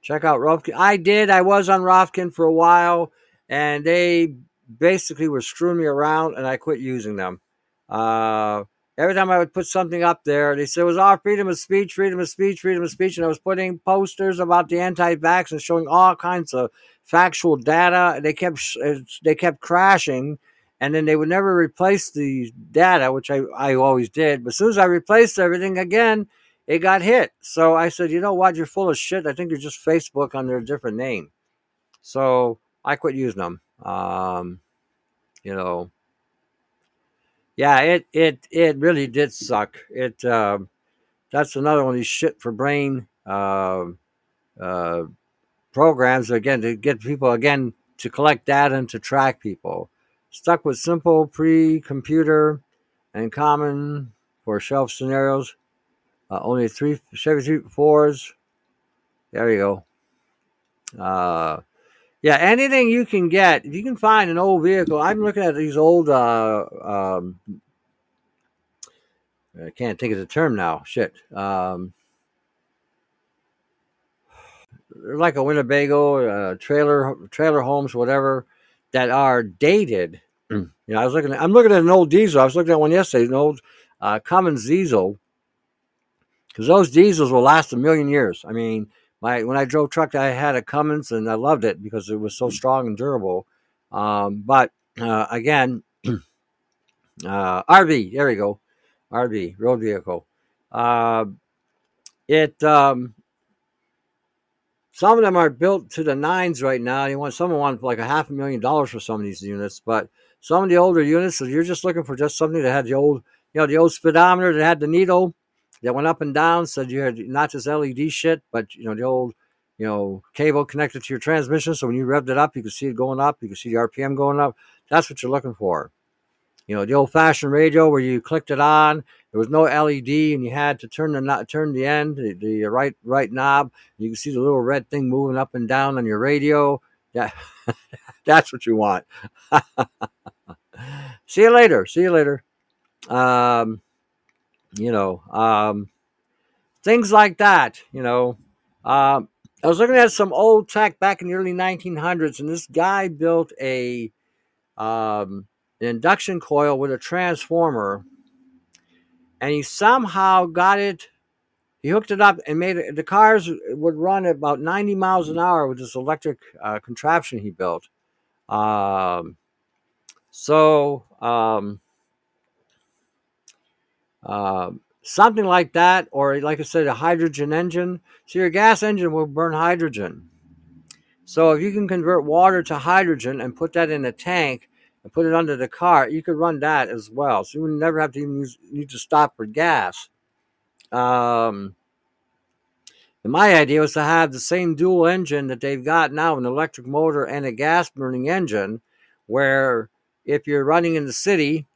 check out Rokfin. I did. I was on Rokfin for a while, and they basically were screwing me around, and I quit using them. Uh, every time I would put something up there, they said it was all freedom of speech, freedom of speech, freedom of speech, and I was putting posters about the anti-vax and showing all kinds of factual data. They kept they kept crashing, and then they would never replace the data, which I, I always did. But as soon as I replaced everything again, it got hit. So I said, you know what? You're full of shit. I think you're just Facebook under a different name. So I quit using them. Um, you know, yeah, it it it really did suck. It uh, that's another one of these shit for brain uh, uh, programs again to get people again to collect data and to track people. Stuck with simple pre-computer and common for shelf scenarios. Uh, only three Chevy fours. There you go. Uh, yeah, anything you can get, if you can find an old vehicle. I'm looking at these old. Uh, um, I can't think of the term now. Shit. Um, like a Winnebago, uh, trailer, trailer homes, whatever, that are dated. *clears throat* you know, I was looking. At, I'm looking at an old diesel. I was looking at one yesterday, an old uh, Cummins diesel, because those diesels will last a million years. I mean, my when I drove truck, I had a Cummins, and I loved it because it was so strong and durable. Um, but uh, again, *clears throat* uh, RV. There we go, RV road vehicle. Uh, it um, some of them are built to the nines right now. You want someone want like a half a million dollars for some of these units, but some of the older units, if you're just looking for just something that had the old, you know, the old speedometer that had the needle that went up and down, said you had not just LED shit, but you know the old, you know, cable connected to your transmission. So when you revved it up, you could see it going up. You could see the RPM going up. That's what you're looking for. You know, the old-fashioned radio where you clicked it on, there was no LED, and you had to turn the not turn the end, the, the right right knob. You can see the little red thing moving up and down on your radio. Yeah, *laughs* that's what you want. *laughs* see you later. See you later. Um, you know, um, things like that. You know, um, I was looking at some old tech back in the early 1900s, and this guy built a um, an induction coil with a transformer, and he somehow got it. He hooked it up and made it. The cars would run at about 90 miles an hour with this electric uh, contraption he built. Um, so, um, uh, something like that, or like I said, a hydrogen engine. So, your gas engine will burn hydrogen. So, if you can convert water to hydrogen and put that in a tank, and put it under the car, you could run that as well. So you would never have to even use, need to stop for gas. Um, my idea was to have the same dual engine that they've got now an electric motor and a gas burning engine, where if you're running in the city,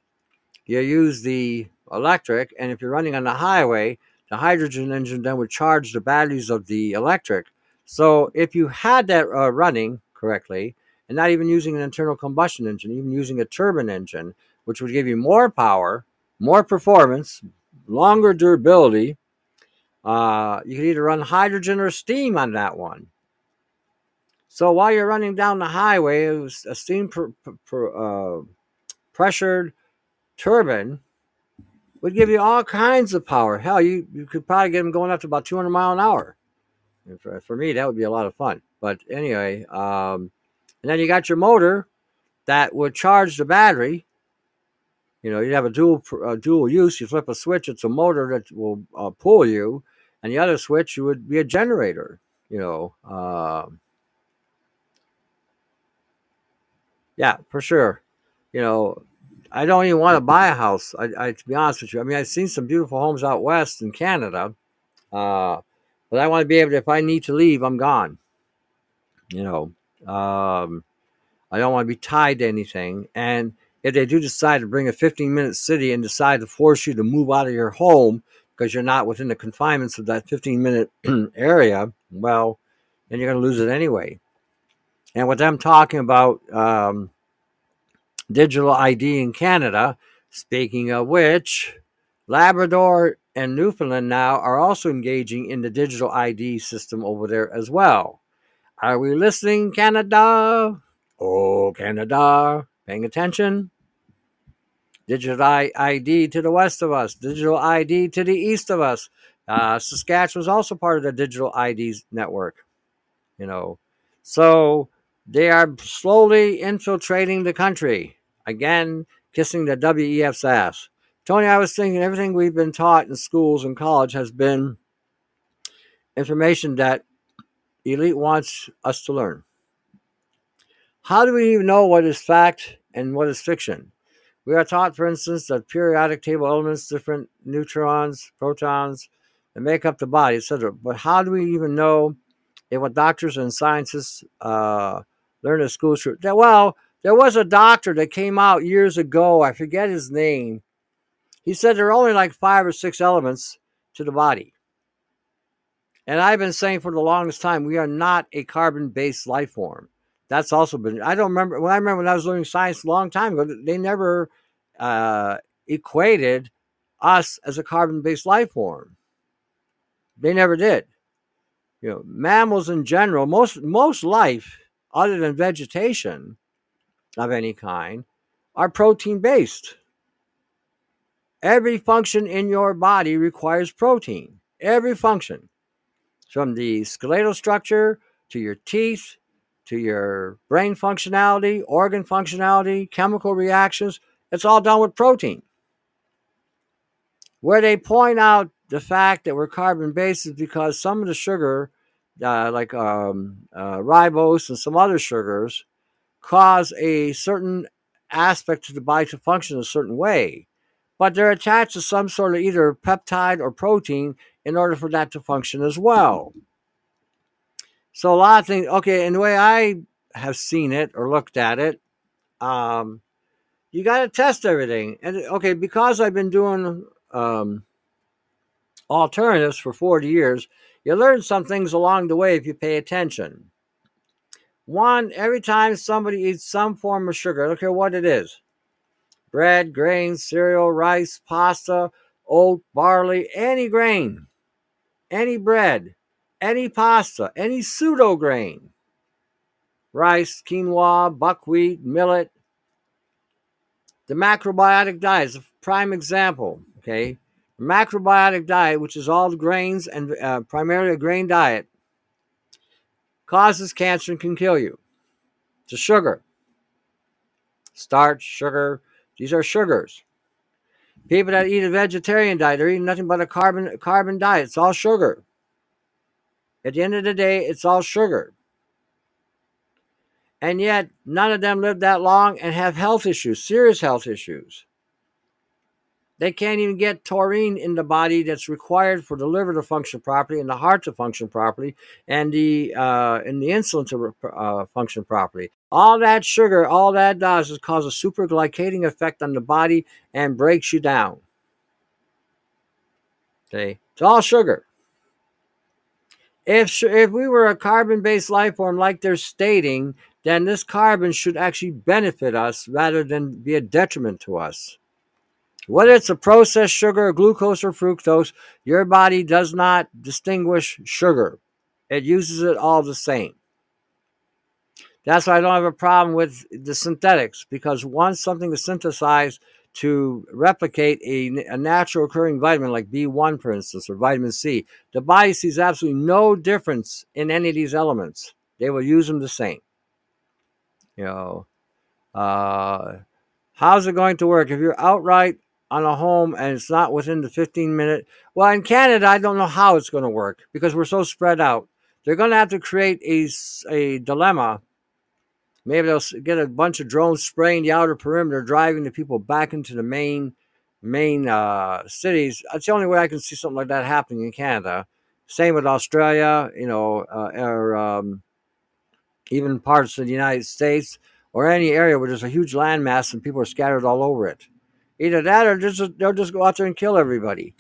you use the electric, and if you're running on the highway, the hydrogen engine then would charge the batteries of the electric. So if you had that uh, running correctly, and not even using an internal combustion engine, even using a turbine engine, which would give you more power, more performance, longer durability. Uh, you could either run hydrogen or steam on that one. So while you're running down the highway, it was a steam pr- pr- uh, pressured turbine would give you all kinds of power. Hell, you, you could probably get them going up to about 200 mile an hour. For, for me, that would be a lot of fun. But anyway, um, and then you got your motor that would charge the battery. You know, you have a dual uh, dual use. You flip a switch; it's a motor that will uh, pull you, and the other switch would be a generator. You know, uh, yeah, for sure. You know, I don't even want to buy a house. I, I, to be honest with you, I mean, I've seen some beautiful homes out west in Canada, uh, but I want to be able to. If I need to leave, I'm gone. You know, um, I don't want to be tied to anything. And if they do decide to bring a 15 minute city and decide to force you to move out of your home because you're not within the confinements of that 15 minute *clears throat* area, well, then you're going to lose it anyway. And what I'm talking about um, digital ID in Canada, speaking of which, Labrador and Newfoundland now are also engaging in the digital ID system over there as well. Are we listening, Canada? Oh, Canada. Paying attention? Digital ID to the west of us, digital ID to the east of us. Uh, Saskatchewan was also part of the digital IDs network, you know. So they are slowly infiltrating the country. Again, kissing the WEF's ass. Tony, I was thinking everything we've been taught in schools and college has been information that elite wants us to learn. How do we even know what is fact and what is fiction? We are taught, for instance, that periodic table elements, different neutrons, protons, that make up the body, etc. But how do we even know if what doctors and scientists uh, learn at school true? Well, there was a doctor that came out years ago. I forget his name. He said there are only like five or six elements to the body. And I've been saying for the longest time, we are not a carbon based life form. That's also been, I don't remember, when I remember when I was learning science a long time ago, they never uh, equated us as a carbon based life form. They never did. You know, mammals in general, most most life other than vegetation of any kind are protein based. Every function in your body requires protein. Every function. From the skeletal structure to your teeth to your brain functionality, organ functionality, chemical reactions, it's all done with protein. Where they point out the fact that we're carbon based is because some of the sugar, uh, like um, uh, ribose and some other sugars, cause a certain aspect of the body to function a certain way. But they're attached to some sort of either peptide or protein in order for that to function as well. So a lot of things, okay, and the way I have seen it or looked at it, um, you got to test everything. And okay, because I've been doing um, alternatives for 40 years, you learn some things along the way if you pay attention. One, every time somebody eats some form of sugar, I don't care what it is bread, grains, cereal, rice, pasta, oat, barley, any grain, any bread, any pasta, any pseudo grain, rice, quinoa, buckwheat, millet. The macrobiotic diet is a prime example. Okay, the macrobiotic diet, which is all grains and uh, primarily a grain diet, causes cancer and can kill you. It's sugar, starch, sugar. These are sugars. People that eat a vegetarian diet, they're eating nothing but a carbon carbon diet. It's all sugar. At the end of the day, it's all sugar. And yet, none of them live that long and have health issues, serious health issues. They can't even get taurine in the body that's required for the liver to function properly and the heart to function properly and the uh, and the insulin to uh, function properly. All that sugar, all that does is cause a superglycating effect on the body and breaks you down. Okay, it's all sugar. If if we were a carbon-based life form like they're stating, then this carbon should actually benefit us rather than be a detriment to us. Whether it's a processed sugar, glucose, or fructose, your body does not distinguish sugar. It uses it all the same. That's why I don't have a problem with the synthetics because once something is synthesized to replicate a, a, natural occurring vitamin like B1, for instance, or vitamin C, the body sees absolutely no difference in any of these elements. They will use them the same. You know, uh, how's it going to work if you're outright on a home and it's not within the 15 minute. Well, in Canada, I don't know how it's going to work because we're so spread out. They're going to have to create a, a dilemma. Maybe they'll get a bunch of drones spraying the outer perimeter, driving the people back into the main main uh, cities. That's the only way I can see something like that happening in Canada. Same with Australia, you know, uh, or um, even parts of the United States or any area where there's a huge landmass and people are scattered all over it. Either that or just they'll just go out there and kill everybody.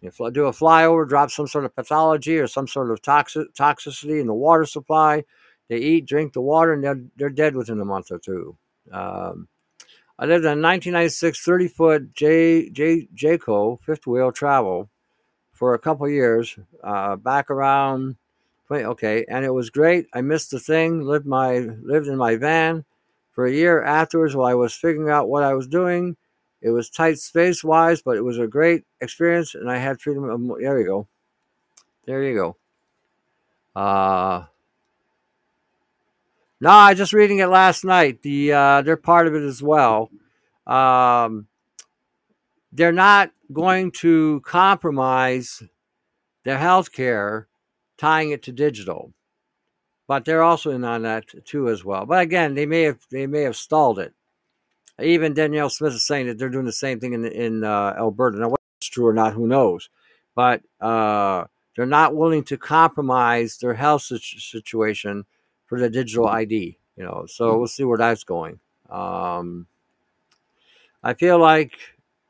They do a flyover, drop some sort of pathology or some sort of toxic, toxicity in the water supply. They eat, drink the water, and they're, they're dead within a month or two. Um, I lived in a 1996 30 foot J, J, Jayco fifth wheel travel for a couple years, uh, back around 20, okay, and it was great. I missed the thing, lived my lived in my van for a year afterwards while I was figuring out what I was doing. It was tight space wise, but it was a great experience, and I had freedom. Of, there you go. There you go. Uh, no, I just reading it last night. The uh, they're part of it as well. Um, they're not going to compromise their health care tying it to digital. But they're also in on that too as well. But again, they may have they may have stalled it. Even Danielle Smith is saying that they're doing the same thing in in uh, Alberta. Now, whether it's true or not, who knows? But uh, they're not willing to compromise their health situation for the digital ID. You know, so we'll see where that's going. Um, I feel like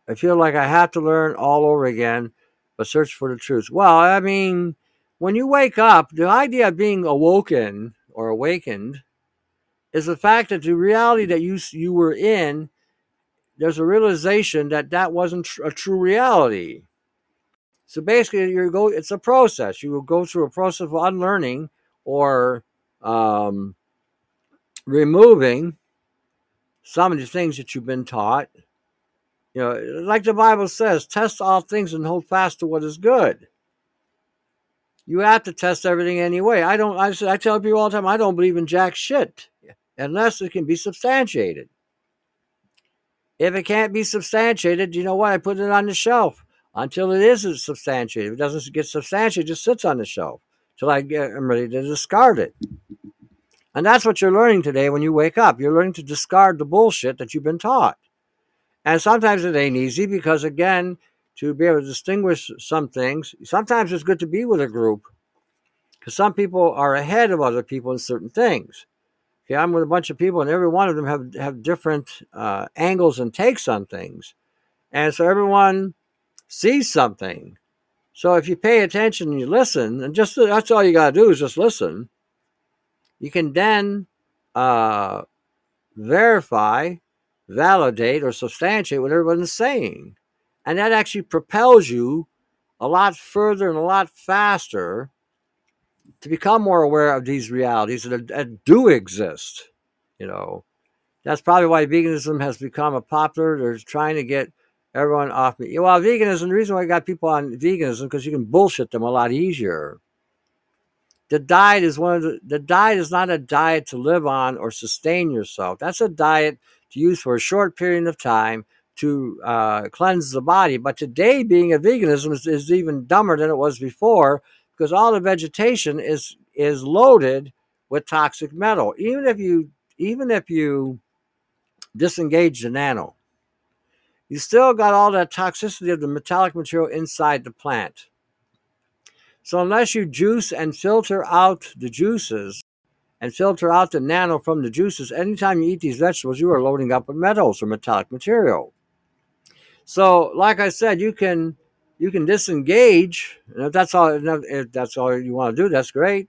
I feel like I have to learn all over again, but search for the truth. Well, I mean, when you wake up, the idea of being awoken or awakened is the fact that the reality that you you were in, there's a realization that that wasn't a true reality. So basically, you go. It's a process. You will go through a process of unlearning or um, removing some of the things that you've been taught. You know, like the Bible says, test all things and hold fast to what is good. You have to test everything anyway. I don't. I, I tell people all the time, I don't believe in jack shit unless it can be substantiated. If it can't be substantiated, you know what? I put it on the shelf until it is substantiated. If it doesn't get substantiated, it just sits on the shelf till I get I'm ready to discard it. And that's what you're learning today when you wake up. You're learning to discard the bullshit that you've been taught. And sometimes it ain't easy because, again, to be able to distinguish some things, sometimes it's good to be with a group because some people are ahead of other people in certain things. Okay, I'm with a bunch of people, and every one of them have have different uh, angles and takes on things, and so everyone sees something. So if you pay attention and you listen, and just that's all you got to do is just listen, you can then uh, verify, validate, or substantiate what everyone's saying. And that actually propels you a lot further and a lot faster to become more aware of these realities that, that do exist. You know, that's probably why veganism has become a popular. They're trying to get everyone off. Well, veganism. The reason why I got people on veganism because you can bullshit them a lot easier. The diet is one of the. The diet is not a diet to live on or sustain yourself. That's a diet to use for a short period of time to uh, cleanse the body. But today, being a veganism is, is even dumber than it was before because all the vegetation is is loaded with toxic metal. Even if you even if you disengage the nano, you still got all that toxicity of the metallic material inside the plant. So unless you juice and filter out the juices and filter out the nano from the juices, anytime you eat these vegetables, you are loading up with metals or metallic material. So, like I said, you can you can disengage. And if that's all, if that's all you want to do, that's great.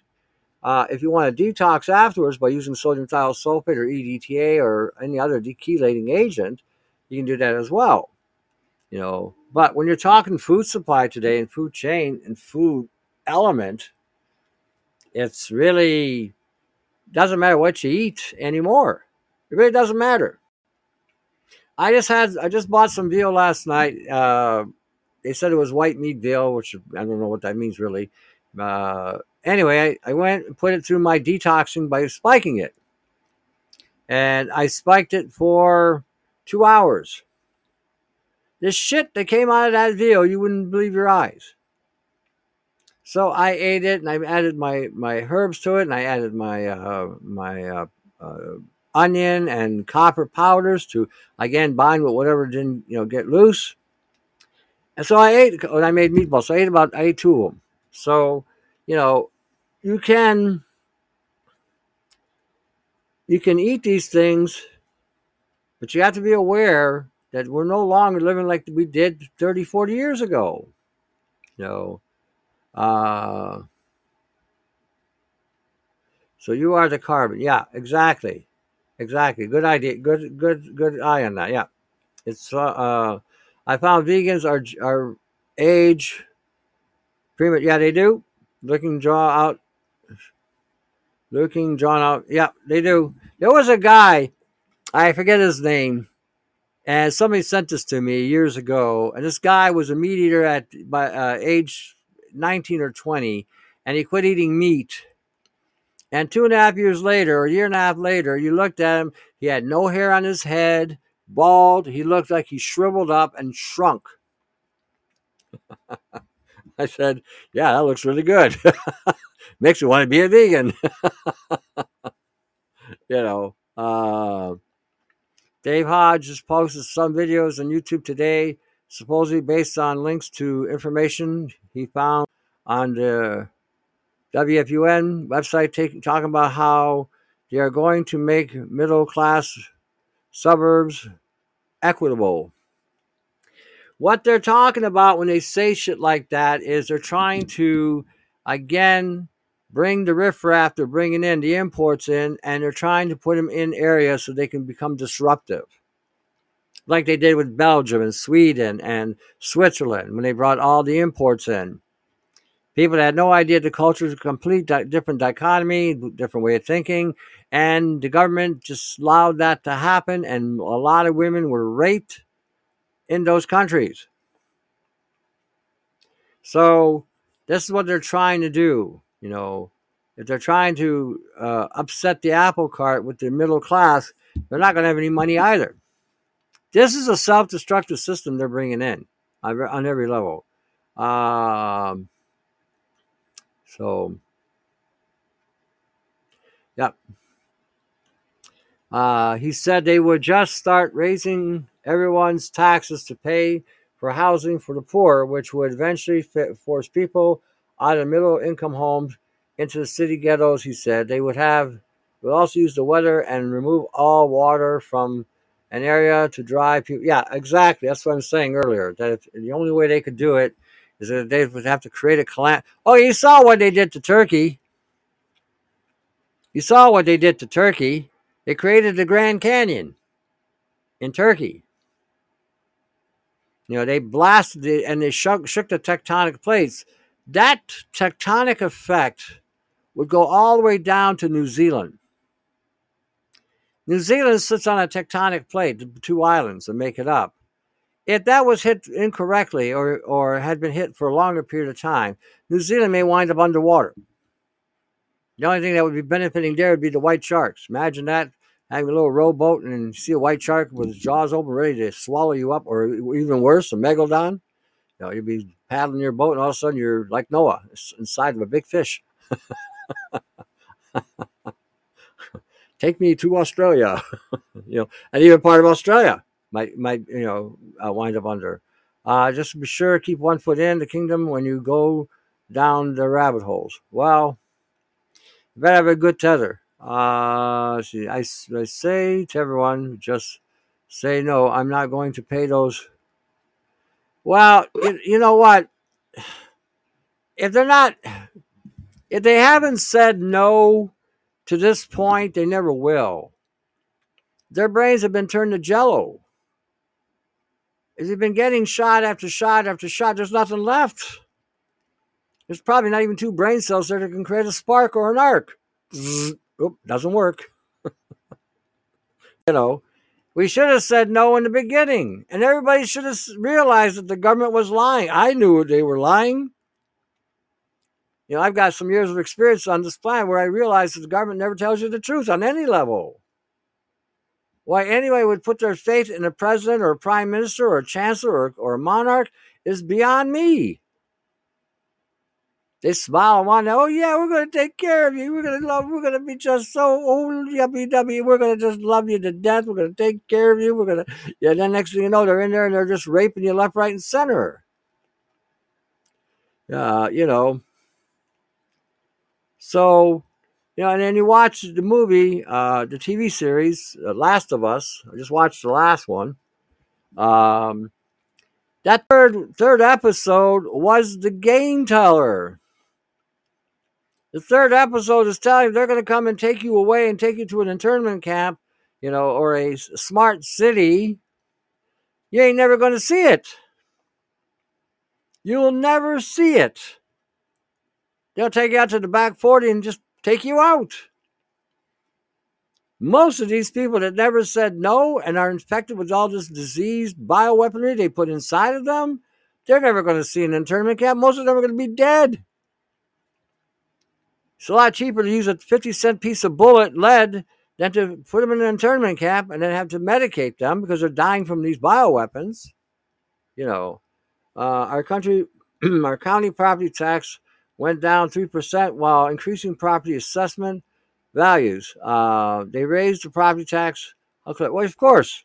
Uh, if you want to detox afterwards by using sodium thiosulfate or EDTA or any other dechelating agent, you can do that as well. You know, but when you're talking food supply today and food chain and food element, it's really doesn't matter what you eat anymore. It really doesn't matter. I just had I just bought some veal last night. Uh, they said it was white meat veal, which I don't know what that means really. Uh, anyway, I, I went and put it through my detoxing by spiking it. And I spiked it for two hours. This shit that came out of that veal, you wouldn't believe your eyes. So I ate it, and I added my, my herbs to it, and I added my uh, my uh, uh, onion and copper powders to again bind with whatever didn't you know get loose. And so I ate, and I made meatballs. So I ate about, I ate two of them. So, you know, you can, you can eat these things, but you have to be aware that we're no longer living like we did 30, 40 years ago. You know, uh, so you are the carbon. Yeah, exactly. Exactly. Good idea. Good, good, good eye on that. Yeah. It's, uh, uh I found vegans are are age pretty much. Yeah, they do. Looking draw out. Looking drawn out. Yeah, they do. There was a guy, I forget his name, and somebody sent this to me years ago. And this guy was a meat eater at by uh, age 19 or 20, and he quit eating meat. And two and a half years later, or a year and a half later, you looked at him. He had no hair on his head bald. He looked like he shriveled up and shrunk. *laughs* I said, Yeah, that looks really good. *laughs* Makes me want to be a vegan. *laughs* you know, uh, Dave Hodge just posted some videos on YouTube today, supposedly based on links to information he found on the WFUN website, taking, talking about how they are going to make middle class suburbs equitable. What they're talking about when they say shit like that is they're trying to, again, bring the riffraff they're bringing in, the imports in, and they're trying to put them in areas so they can become disruptive. Like they did with Belgium and Sweden and Switzerland when they brought all the imports in. People had no idea the culture is a complete di- different dichotomy, different way of thinking, and the government just allowed that to happen, and a lot of women were raped in those countries. So this is what they're trying to do. You know, if they're trying to uh, upset the apple cart with the middle class, they're not going to have any money either. This is a self-destructive system they're bringing in on, every level. Um, so, yep. Uh, he said they would just start raising everyone's taxes to pay for housing for the poor, which would eventually fit, force people out of middle income homes into the city ghettos. He said they would have would also use the weather and remove all water from an area to dry people. Yeah, exactly. That's what I'm saying earlier. That if, the only way they could do it is that they would have to create a calam. Oh, you saw what they did to Turkey. You saw what they did to Turkey. They created the Grand Canyon in Turkey. You know, they blasted it and they shook, shook the tectonic plates. That tectonic effect would go all the way down to New Zealand. New Zealand sits on a tectonic plate, two islands that make it up. If that was hit incorrectly or, or had been hit for a longer period of time, New Zealand may wind up underwater. The only thing that would be benefiting there would be the white sharks. Imagine that having a little rowboat and see a white shark with its jaws open, ready to swallow you up, or even worse, a megalodon. You know, you'd be paddling your boat, and all of a sudden you're like Noah inside of a big fish. *laughs* Take me to Australia, *laughs* you know, and even part of Australia might might you know uh, wind up under. Uh, just be sure keep one foot in the kingdom when you go down the rabbit holes. Well, better have a good tether. Uh, see, I, I say to everyone, just say no. I'm not going to pay those. Well, you, you know what? If they're not, if they haven't said no to this point, they never will. Their brains have been turned to jello. If they've been getting shot after shot after shot, there's nothing left. There's probably not even two brain cells there that can create a spark or an arc. Mm. Mm, oop, doesn't work. *laughs* you know, we should have said no in the beginning, and everybody should have realized that the government was lying. I knew they were lying. You know, I've got some years of experience on this planet where I realized that the government never tells you the truth on any level. Why anybody would put their faith in a president or a prime minister or a chancellor or, or a monarch is beyond me. They smile and to, oh yeah, we're gonna take care of you. We're gonna love. We're gonna be just so yummy dummy. We're gonna just love you to death. We're gonna take care of you. We're gonna yeah. Then next thing you know, they're in there and they're just raping you left, right, and center. Uh, you know. So, you know, and then you watch the movie, uh, the TV series, uh, Last of Us. I just watched the last one. Um, that third third episode was the game teller. The third episode is telling you they're going to come and take you away and take you to an internment camp, you know, or a smart city. You ain't never going to see it. You'll never see it. They'll take you out to the back 40 and just take you out. Most of these people that never said no and are infected with all this diseased bioweaponry they put inside of them, they're never going to see an internment camp. Most of them are going to be dead. It's a lot cheaper to use a 50 cent piece of bullet lead than to put them in an internment camp and then have to medicate them because they're dying from these bioweapons. You know, uh, our country, *clears throat* our county property tax went down 3% while increasing property assessment values. Uh, they raised the property tax. Okay, well, of course,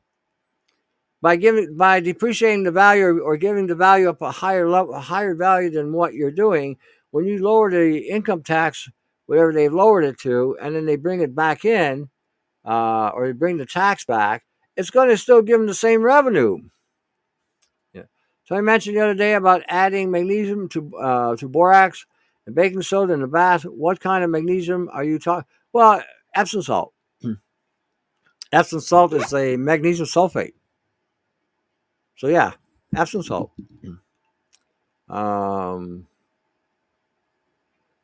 by giving by depreciating the value or, giving the value up a higher level, a higher value than what you're doing. When you lower the income tax, whatever they've lowered it to, and then they bring it back in, uh, or they bring the tax back, it's going to still give them the same revenue. Yeah. So I mentioned the other day about adding magnesium to uh, to borax and baking soda in the bath. What kind of magnesium are you talking? Well, Epsom salt. Epsom salt is a magnesium sulfate. So yeah, Epsom salt. Um,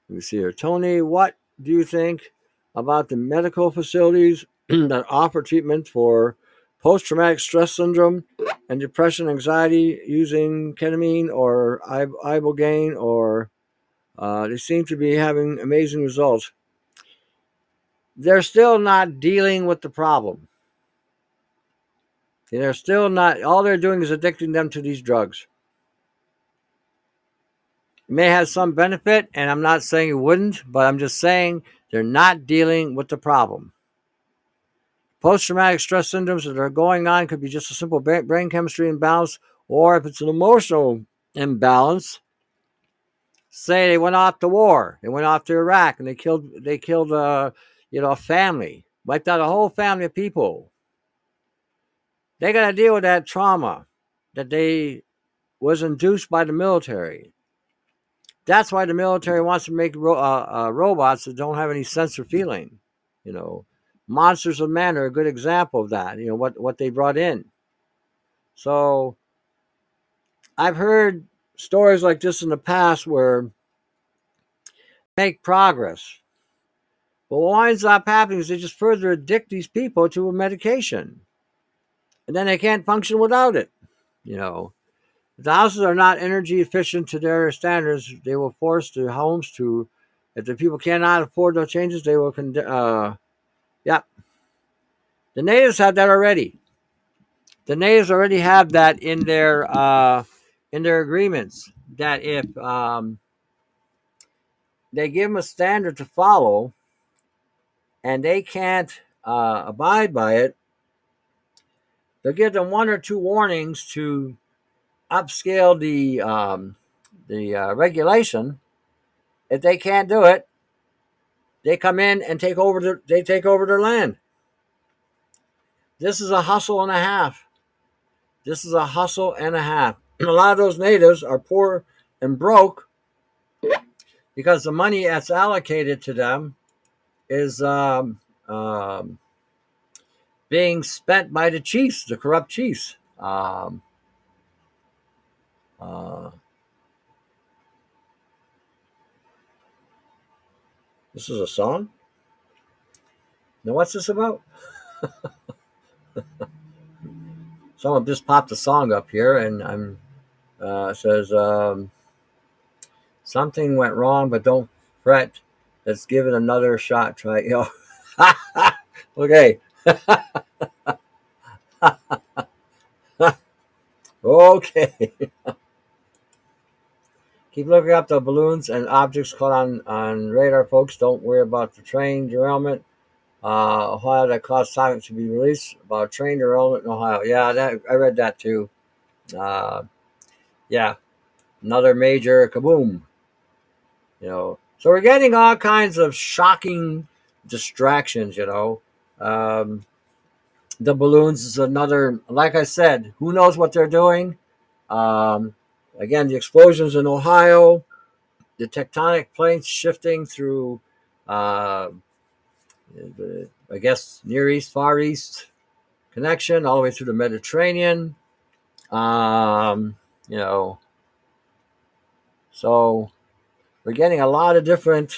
let me see here. Tony, what do you think about the medical facilities *clears throat* that offer treatment for post traumatic stress syndrome and depression, anxiety using ketamine or ibogaine, or uh, they seem to be having amazing results. They're still not dealing with the problem. They're still not, all they're doing is addicting them to these drugs. It may have some benefit, and I'm not saying it wouldn't, but I'm just saying they're not dealing with the problem. Post traumatic stress syndromes that are going on could be just a simple brain chemistry imbalance, or if it's an emotional imbalance, say they went off to war, they went off to Iraq, and they killed they killed uh, you know a family, wiped out a whole family of people. They got to deal with that trauma that they was induced by the military. That's why the military wants to make ro- uh, uh, robots that don't have any sense or feeling. You know, Monsters of Men are a good example of that. You know what what they brought in. So, I've heard stories like this in the past where make progress. But what winds up happening is they just further addict these people to a medication. And then they can't function without it. You know, the houses are not energy efficient to their standards, they will force the homes to, if the people cannot afford those changes, they will, con- uh, yeah. The natives have that already. The natives already have that in their, uh, in their agreements that if um, they give them a standard to follow and they can't uh, abide by it, they'll give them one or two warnings to upscale the um, the uh, regulation. If they can't do it, they come in and take over the, they take over their land. This is a hustle and a half. This is a hustle and a half. And *clears throat* a lot of those natives are poor and broke because the money that's allocated to them is um, um, being spent by the chiefs, the corrupt chiefs. Um, uh, this is a song. Now, what's this about? *laughs* Someone just popped a song up here, and I'm uh, says um, something went wrong, but don't fret. Let's give it another shot. *laughs* Try, know. *laughs* okay. okay. Keep looking up the balloons and objects caught on, on radar, folks. Don't worry about the train derailment. Uh, Ohio that caused silence to be released about train derailment in Ohio. Yeah, that, I read that too. Uh, yeah, another major kaboom. You know, so we're getting all kinds of shocking distractions. You know, um, the balloons is another. Like I said, who knows what they're doing? Um, Again, the explosions in Ohio, the tectonic plates shifting through, uh, the, I guess, Near East, Far East connection, all the way through the Mediterranean. Um, you know, so we're getting a lot of different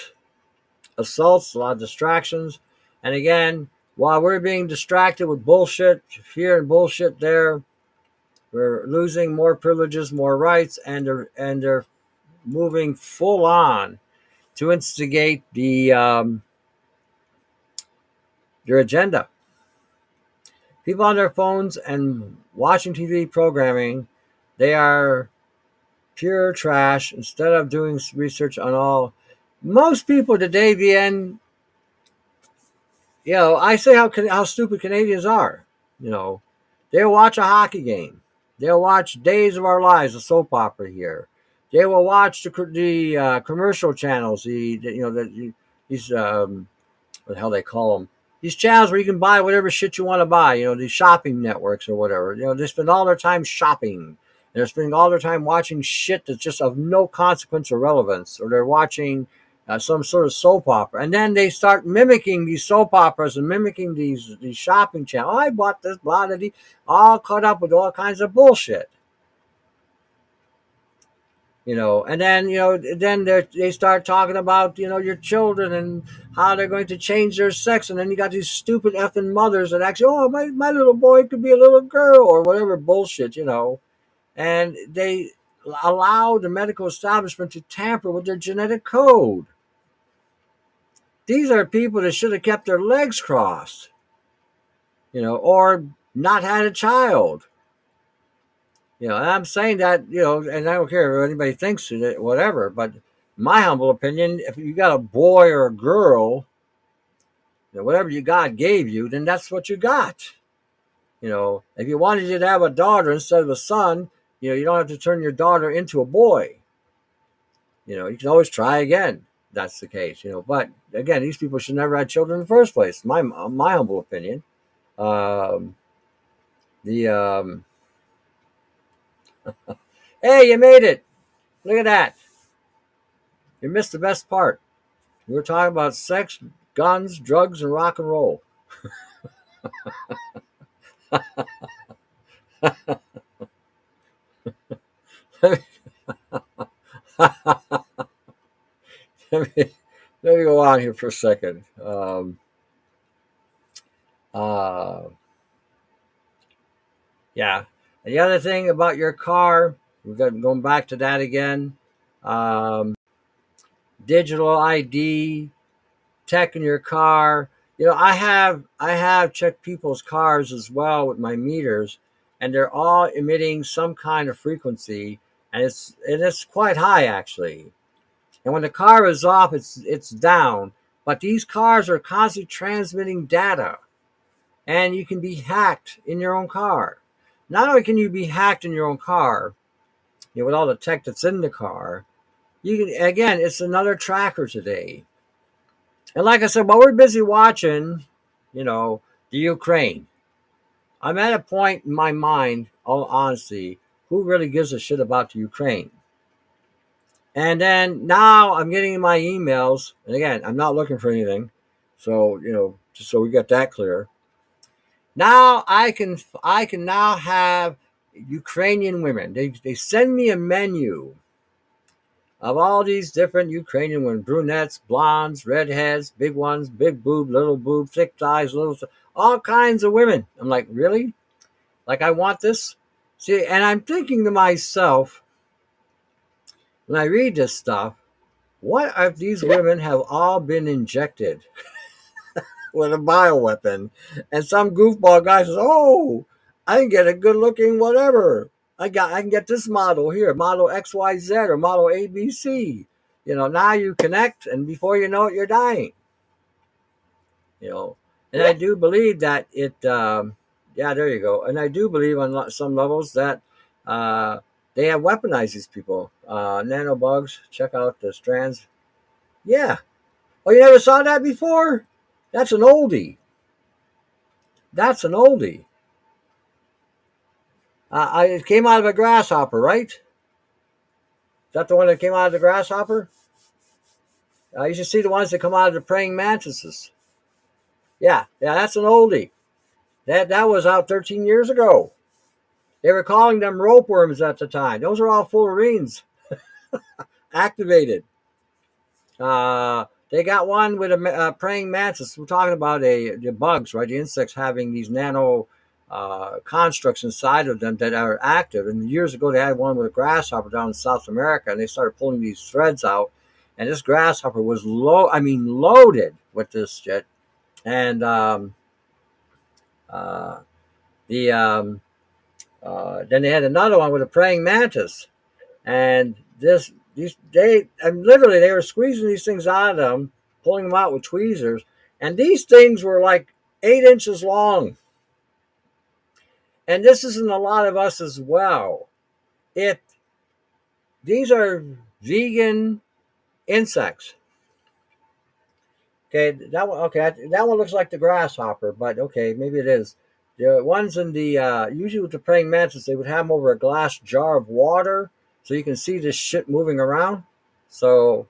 assaults, a lot of distractions. And again, while we're being distracted with bullshit here and bullshit there, we're losing more privileges, more rights, and they're and they're moving full on to instigate the um, your agenda. People on their phones and watching TV programming, they are pure trash instead of doing research on all. Most people today, VN, you know, I say how how stupid Canadians are. You know, they'll watch a hockey game. They'll watch Days of Our Lives, a soap opera here. They will watch the the uh, commercial channels. The, the, you know the, these um, what the hell they call them these channels where you can buy whatever shit you want to buy. You know these shopping networks or whatever. You know they spend all their time shopping. They're spending all their time watching shit that's just of no consequence or relevance, or they're watching uh, some sort of soap opera, and then they start mimicking these soap operas and mimicking these these shopping channels. I bought this, blah blah, blah all caught up with all kinds of bullshit. You know, and then you know, then they start talking about you know your children and how they're going to change their sex, and then you got these stupid effing mothers that actually, oh, my my little boy could be a little girl or whatever bullshit, you know, and they allow the medical establishment to tamper with their genetic code. These are people that should have kept their legs crossed, you know, or not had a child. You know, I'm saying that, you know, and I don't care if anybody thinks it, whatever, but my humble opinion, if you got a boy or a girl, you know, whatever you God gave you, then that's what you got. You know, if you wanted you to have a daughter instead of a son, you know, you don't have to turn your daughter into a boy. You know, you can always try again that's the case, you know. But again, these people should never have children in the first place. My my humble opinion. Um, the um, *laughs* hey, you made it! Look at that. You missed the best part. We were talking about sex, guns, drugs, and rock and roll. *laughs* *laughs* *laughs* let me let me go on here for a second. Um, uh, yeah. And the other thing about your car, we're going back to that again. Um, digital ID, tech in your car. You know, I have I have checked people's cars as well with my meters, and they're all emitting some kind of frequency, and it's and it's quite high actually. And when the car is off, it's it's down. But these cars are constantly transmitting data. And you can be hacked in your own car. Not only can you be hacked in your own car, you know, with all the tech that's in the car, you can again, it's another tracker today. And like I said, while we're busy watching, you know, the Ukraine, I'm at a point in my mind, all honesty, who really gives a shit about the Ukraine? And then now I'm getting my emails, and again, I'm not looking for anything. So, you know, just so we got that clear. Now I can I can now have Ukrainian women. They they send me a menu of all these different Ukrainian women, brunettes, blondes, redheads, big ones, big boob, little boob, thick thighs, little all kinds of women. I'm like, really? Like I want this? See, and I'm thinking to myself, when I read this stuff, what if these women have all been injected *laughs* with a bioweapon? And some goofball guy says, Oh, I can get a good looking whatever. I got I can get this model here, model XYZ or model ABC. You know, now you connect and before you know it, you're dying. You know, and I do believe that it um, yeah, there you go. And I do believe on some levels that uh, they have weaponized these people. Uh, nanobugs, check out the strands. Yeah. Oh, you never saw that before? That's an oldie. That's an oldie. Uh, I, it came out of a grasshopper, right? Is that the one that came out of the grasshopper? Uh, you should see the ones that come out of the praying mantises. Yeah, yeah, that's an oldie. That that was out 13 years ago. They were calling them rope worms at the time. Those are all fullerenes *laughs* activated. Uh, they got one with a uh, praying mantis. We're talking about a the bugs, right? The insects having these nano uh, constructs inside of them that are active. And years ago, they had one with a grasshopper down in South America, and they started pulling these threads out. And this grasshopper was low, I mean, loaded with this shit. and um, uh, the um, uh, then they had another one with a praying mantis, and this these they and literally they were squeezing these things out of them, pulling them out with tweezers, and these things were like eight inches long. And this isn't a lot of us as well. It these are vegan insects. Okay, that one. Okay, that one looks like the grasshopper, but okay, maybe it is. The ones in the uh, usually with the praying mantis, they would have them over a glass jar of water, so you can see this shit moving around. So,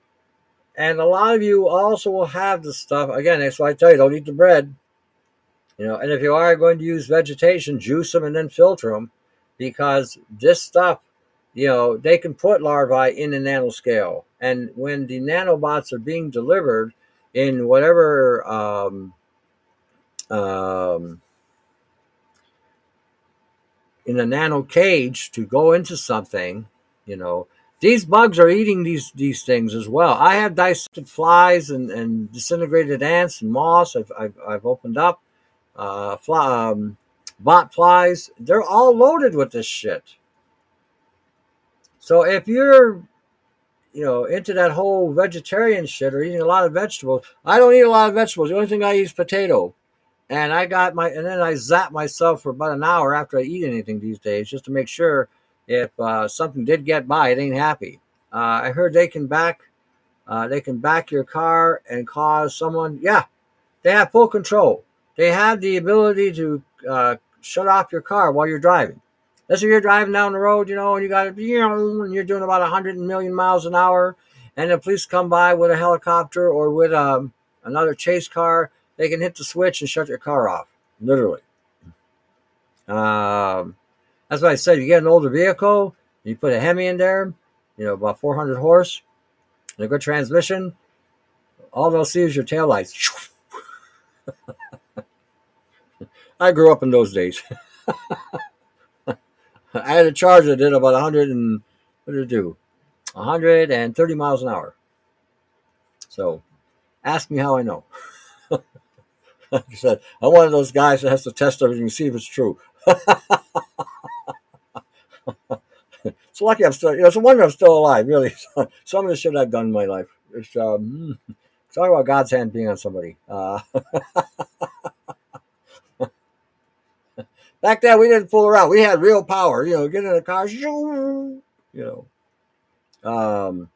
and a lot of you also will have the stuff. Again, that's why I tell you don't eat the bread. You know, and if you are going to use vegetation, juice them and then filter them, because this stuff, you know, they can put larvae in the nanoscale, and when the nanobots are being delivered in whatever um, um, in a nano cage to go into something, you know, these bugs are eating these these things as well. I have dissected flies and, and disintegrated ants and moss. I've, I've, I've opened up uh, fly, um, bot flies. They're all loaded with this shit. So if you're, you know, into that whole vegetarian shit or eating a lot of vegetables, I don't eat a lot of vegetables. The only thing I eat is potato. And I got my, and then I zap myself for about an hour after I eat anything these days just to make sure if uh, something did get by, it ain't happy. Uh, I heard they can back, uh, they can back your car and cause someone. Yeah, they have full control. They have the ability to uh, shut off your car while you're driving. Let's say you're driving down the road, you know, and you got you know, and you're doing about 100 million miles an hour, and the police come by with a helicopter or with um, another chase car. They can hit the switch and shut your car off, literally. Um, that's why I said you get an older vehicle, you put a Hemi in there, you know, about 400 horse, and a good transmission. All they'll see is your taillights. *laughs* I grew up in those days. *laughs* I had a charger that did about 100 and what did it do? 130 miles an hour. So ask me how I know. *laughs* *laughs* like I said, I'm one of those guys that has to test everything to see if it's true. *laughs* it's lucky I'm still, you know, it's a wonder I'm still alive, really. Some of the shit I've done in my life. It's, um, talk about God's hand being on somebody. Uh, *laughs* back then, we didn't fool around. We had real power, you know, get in a car, you know. Um,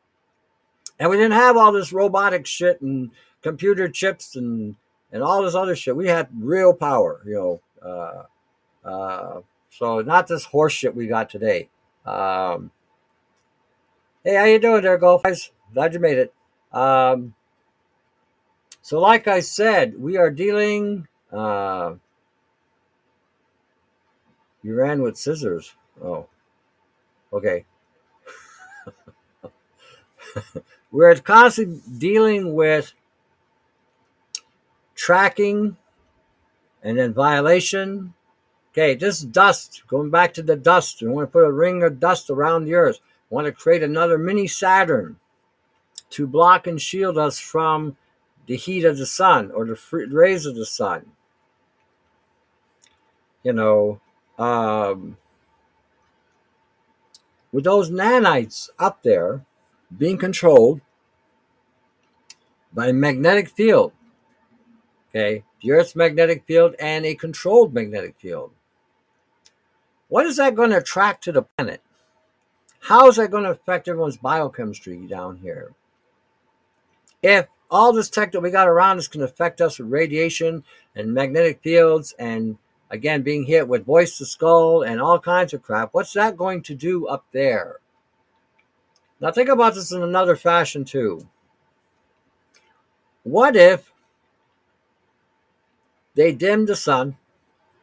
and we didn't have all this robotic shit and computer chips and, and all this other shit. We had real power, you know. Uh, uh, so not this horse shit we got today. Um, hey, how you doing there, golf guys? Glad you made it. Um, so, like I said, we are dealing. Uh, you ran with scissors. Oh, okay. *laughs* We're constantly dealing with tracking and then violation Okay, this dust, going back to the dust, we want to put a ring of dust around the earth. We want to create another mini Saturn to block and shield us from the heat of the sun or the rays of the sun. You know, um, with those nanites up there being controlled by magnetic field, okay, the Earth's magnetic field and a controlled magnetic field. What is that going to attract to the planet? How is that going to affect everyone's biochemistry down here? If all this tech that we got around us can affect us with radiation and magnetic fields and again being hit with voice to skull and all kinds of crap, what's that going to do up there? Now think about this in another fashion too. What if they dimmed the sun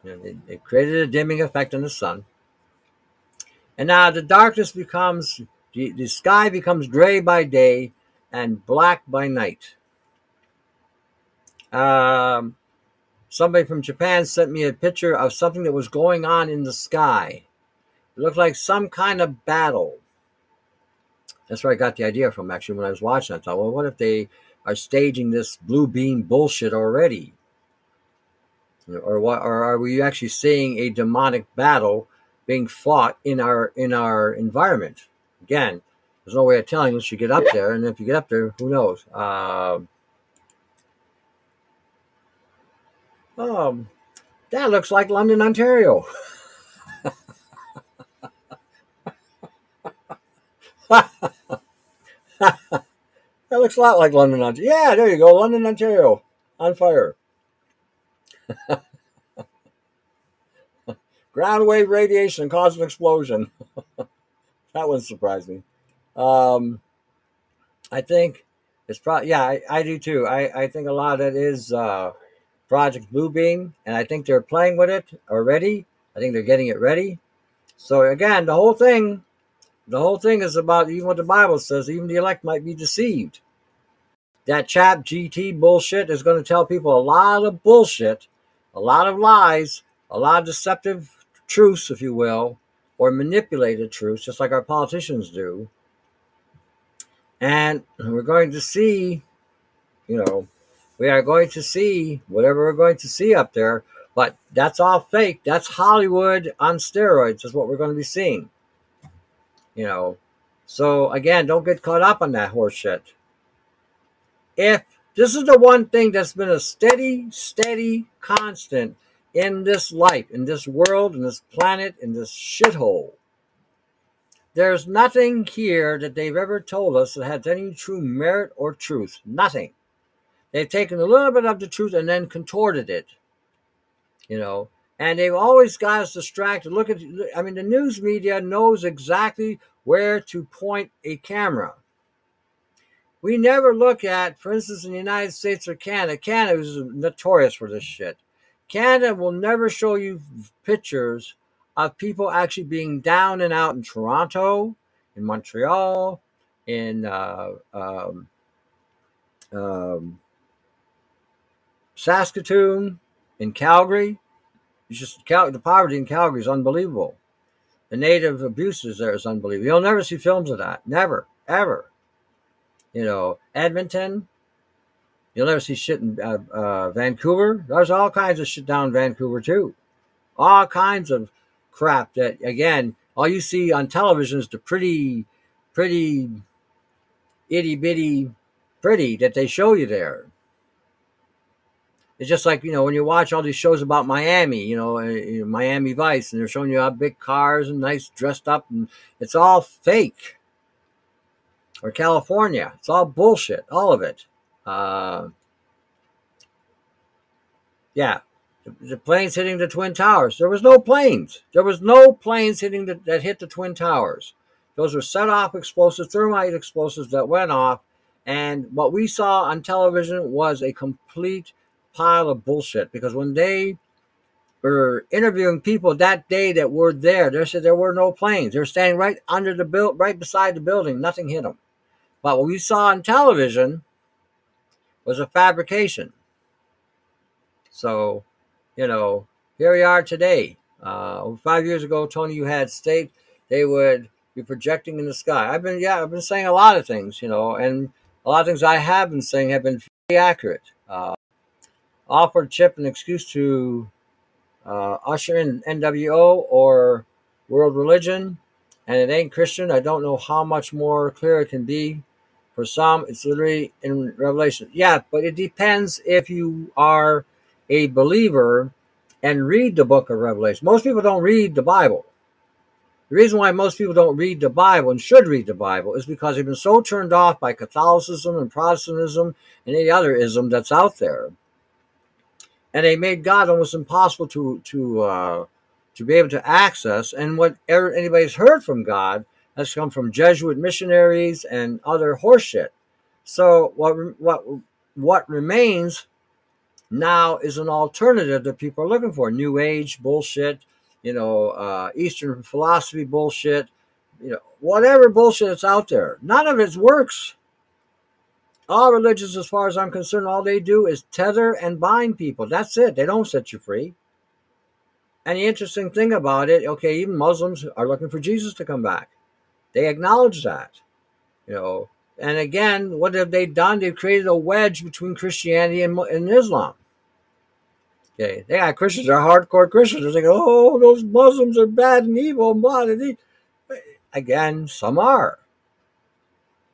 you know, they, created a dimming effect on the sun. And now the darkness becomes, the, the sky becomes gray by day and black by night. Um, somebody from Japan sent me a picture of something that was going on in the sky. It looked like some kind of battle. That's where I got the idea from, actually, when I was watching. I thought, well, what if they are staging this blue beam bullshit already? Or what? Or are we actually seeing a demonic battle being fought in our in our environment? Again, there's no way of telling unless you get up there, and if you get up there, who knows? Um, um, that looks like London, Ontario. *laughs* that looks a lot like London, Ontario. Yeah, there you go, London, Ontario, on fire. *laughs* Ground wave radiation caused an explosion. *laughs* that one surprised me. Um, I think it's probably yeah, I, I do too. I, I think a lot of it is uh, Project Bluebeam, and I think they're playing with it already. I think they're getting it ready. So again, the whole thing, the whole thing is about even what the Bible says. Even the elect might be deceived. That ChatGPT bullshit is going to tell people a lot of bullshit, a lot of lies, a lot of deceptive truths, if you will, or manipulated truths, just like our politicians do. And we're going to see, you know, we are going to see whatever we're going to see up there, but that's all fake. That's Hollywood on steroids, is what we're going to be seeing. You know, so again, don't get caught up on that horse shit. If this is the one thing that's been a steady, steady constant in this life, in this world, in this planet, in this shithole, there's nothing here that they've ever told us that has any true merit or truth. Nothing. They've taken a little bit of the truth and then contorted it. You know, and they've always got us distracted. Look at, I mean, the news media knows exactly where to point a camera. We never look at, for instance, in the United States or Canada. Canada is notorious for this shit. Canada will never show you pictures of people actually being down and out in Toronto, in Montreal, in uh, um, um, Saskatoon, in Calgary. It's just Cal- the poverty in Calgary is unbelievable. The native abuses there is unbelievable. You'll never see films of that. Never, ever. You know, Edmonton. You'll never see shit in uh, uh, Vancouver. There's all kinds of shit down Vancouver too. All kinds of crap that again all you see on television is the pretty pretty itty bitty pretty that they show you there it's just like you know when you watch all these shows about miami you know, uh, miami vice and they're showing you how big cars and nice dressed up and it's all fake or california it's all bullshit all of it uh, yeah the planes hitting the twin towers. There was no planes. There was no planes hitting the, that hit the twin towers. Those were set off explosives, thermite explosives that went off. And what we saw on television was a complete pile of bullshit. Because when they were interviewing people that day that were there, they said there were no planes. They were standing right under the build, right beside the building. Nothing hit them. But what we saw on television was a fabrication. So you know, here we are today. Uh, five years ago, Tony, you had state they would be projecting in the sky. I've been, yeah, I've been saying a lot of things, you know, and a lot of things I have been saying have been very accurate. Uh, offered Chip an excuse to uh, usher in NWO or world religion, and it ain't Christian. I don't know how much more clear it can be. For some, it's literally in Revelation. Yeah, but it depends if you are a believer and read the book of Revelation. Most people don't read the Bible. The reason why most people don't read the Bible and should read the Bible is because they've been so turned off by Catholicism and Protestantism and any other ism that's out there. And they made God almost impossible to to uh, to be able to access. And what anybody's heard from God has come from Jesuit missionaries and other horseshit. So what what what remains now is an alternative that people are looking for. New Age bullshit, you know, uh, Eastern philosophy bullshit, you know, whatever bullshit that's out there. None of it works. All religions, as far as I'm concerned, all they do is tether and bind people. That's it. They don't set you free. And the interesting thing about it, okay, even Muslims are looking for Jesus to come back. They acknowledge that. You know, and again, what have they done? They've created a wedge between Christianity and, and Islam. Okay, they got Christians are hardcore Christians. They're oh, those Muslims are bad and evil. blah, blah, blah. Again, some are.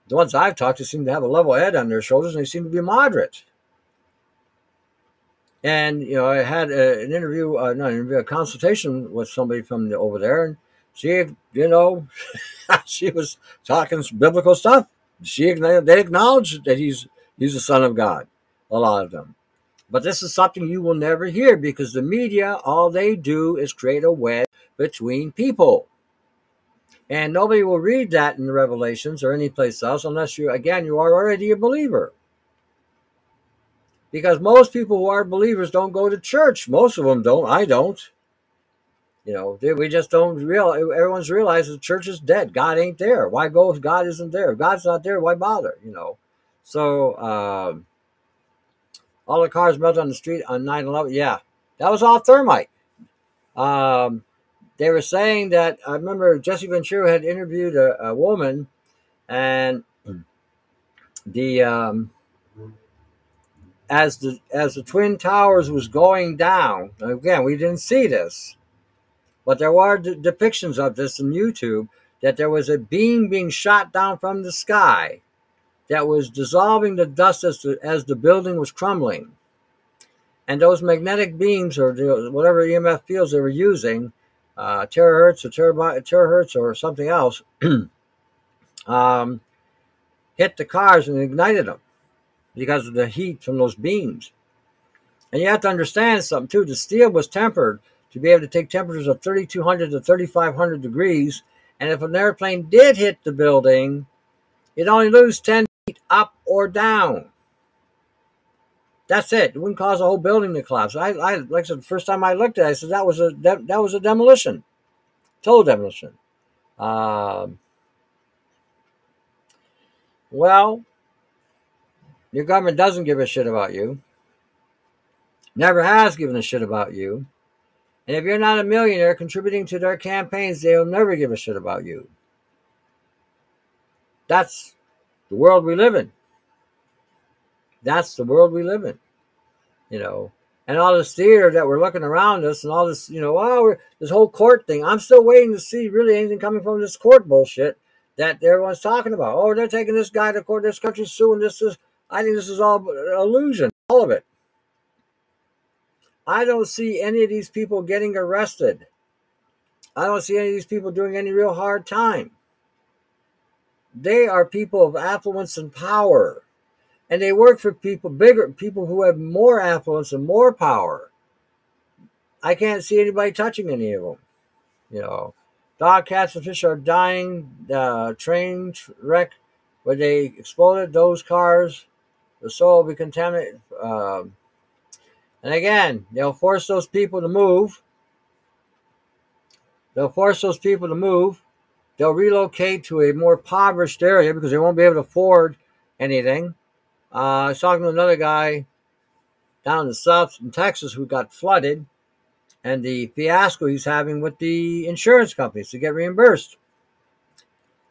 The ones I've talked to seem to have a level head on their shoulders, and they seem to be moderate. And you know, I had a, an interview, uh, not an interview, a consultation with somebody from the, over there, and she, you know, *laughs* she was talking biblical stuff. She they acknowledged that he's he's the son of God. A lot of them, but this is something you will never hear because the media, all they do is create a wedge between people. And nobody will read that in the Revelations or anyplace else unless you, again, you are already a believer. Because most people who are believers don't go to church. Most of them don't. I don't. You know, we just don't realize, everyone's realized the church is dead. God ain't there. Why go if God isn't there? If God's not there, why bother? You know. So, um, all the cars melted on the street on 9 11. Yeah, that was all thermite. Um, they were saying that I remember Jesse Ventura had interviewed a, a woman, and the um, as the as the twin towers was going down. Again, we didn't see this, but there were d- depictions of this on YouTube. That there was a beam being shot down from the sky, that was dissolving the dust as the, as the building was crumbling, and those magnetic beams or whatever EMF fields they were using uh, terahertz or terahertz or something else, *clears throat* um, hit the cars and ignited them because of the heat from those beams. And you have to understand something too. The steel was tempered to be able to take temperatures of 3,200 to 3,500 degrees. And if an airplane did hit the building, it only lose 10 feet up or down. That's it. It wouldn't cause a whole building to collapse. I, I like I said, the first time I looked at it, I said that was a that, that was a demolition, total demolition. Um, well, your government doesn't give a shit about you. Never has given a shit about you. And if you're not a millionaire contributing to their campaigns, they'll never give a shit about you. That's the world we live in. That's the world we live in, you know. And all this theater that we're looking around us, and all this, you know, oh, this whole court thing. I'm still waiting to see really anything coming from this court bullshit that everyone's talking about. Oh, they're taking this guy to court. This country's suing. This is. I think this is all illusion. All of it. I don't see any of these people getting arrested. I don't see any of these people doing any real hard time. They are people of affluence and power and they work for people bigger people who have more affluence and more power i can't see anybody touching any of them you know dog cats and fish are dying uh, train wreck where they exploded those cars the soil will be contaminated um, and again they'll force those people to move they'll force those people to move they'll relocate to a more impoverished area because they won't be able to afford anything uh, I was talking to another guy down in the south in Texas who got flooded and the fiasco he's having with the insurance companies to get reimbursed.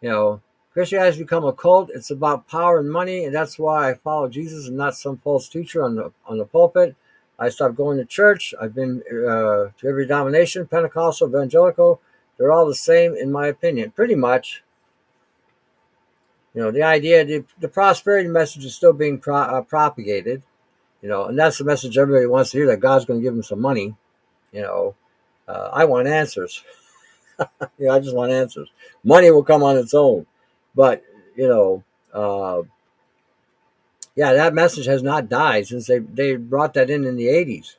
You know, Christianity has become a cult. It's about power and money, and that's why I follow Jesus and not some false teacher on the on the pulpit. I stopped going to church. I've been uh, to every denomination, Pentecostal, Evangelical. They're all the same, in my opinion, pretty much. You know, the idea, the, the prosperity message is still being pro, uh, propagated. You know, and that's the message everybody wants to hear that God's going to give them some money. You know, uh, I want answers. *laughs* you know, I just want answers. Money will come on its own, but you know, uh, yeah, that message has not died since they they brought that in in the '80s.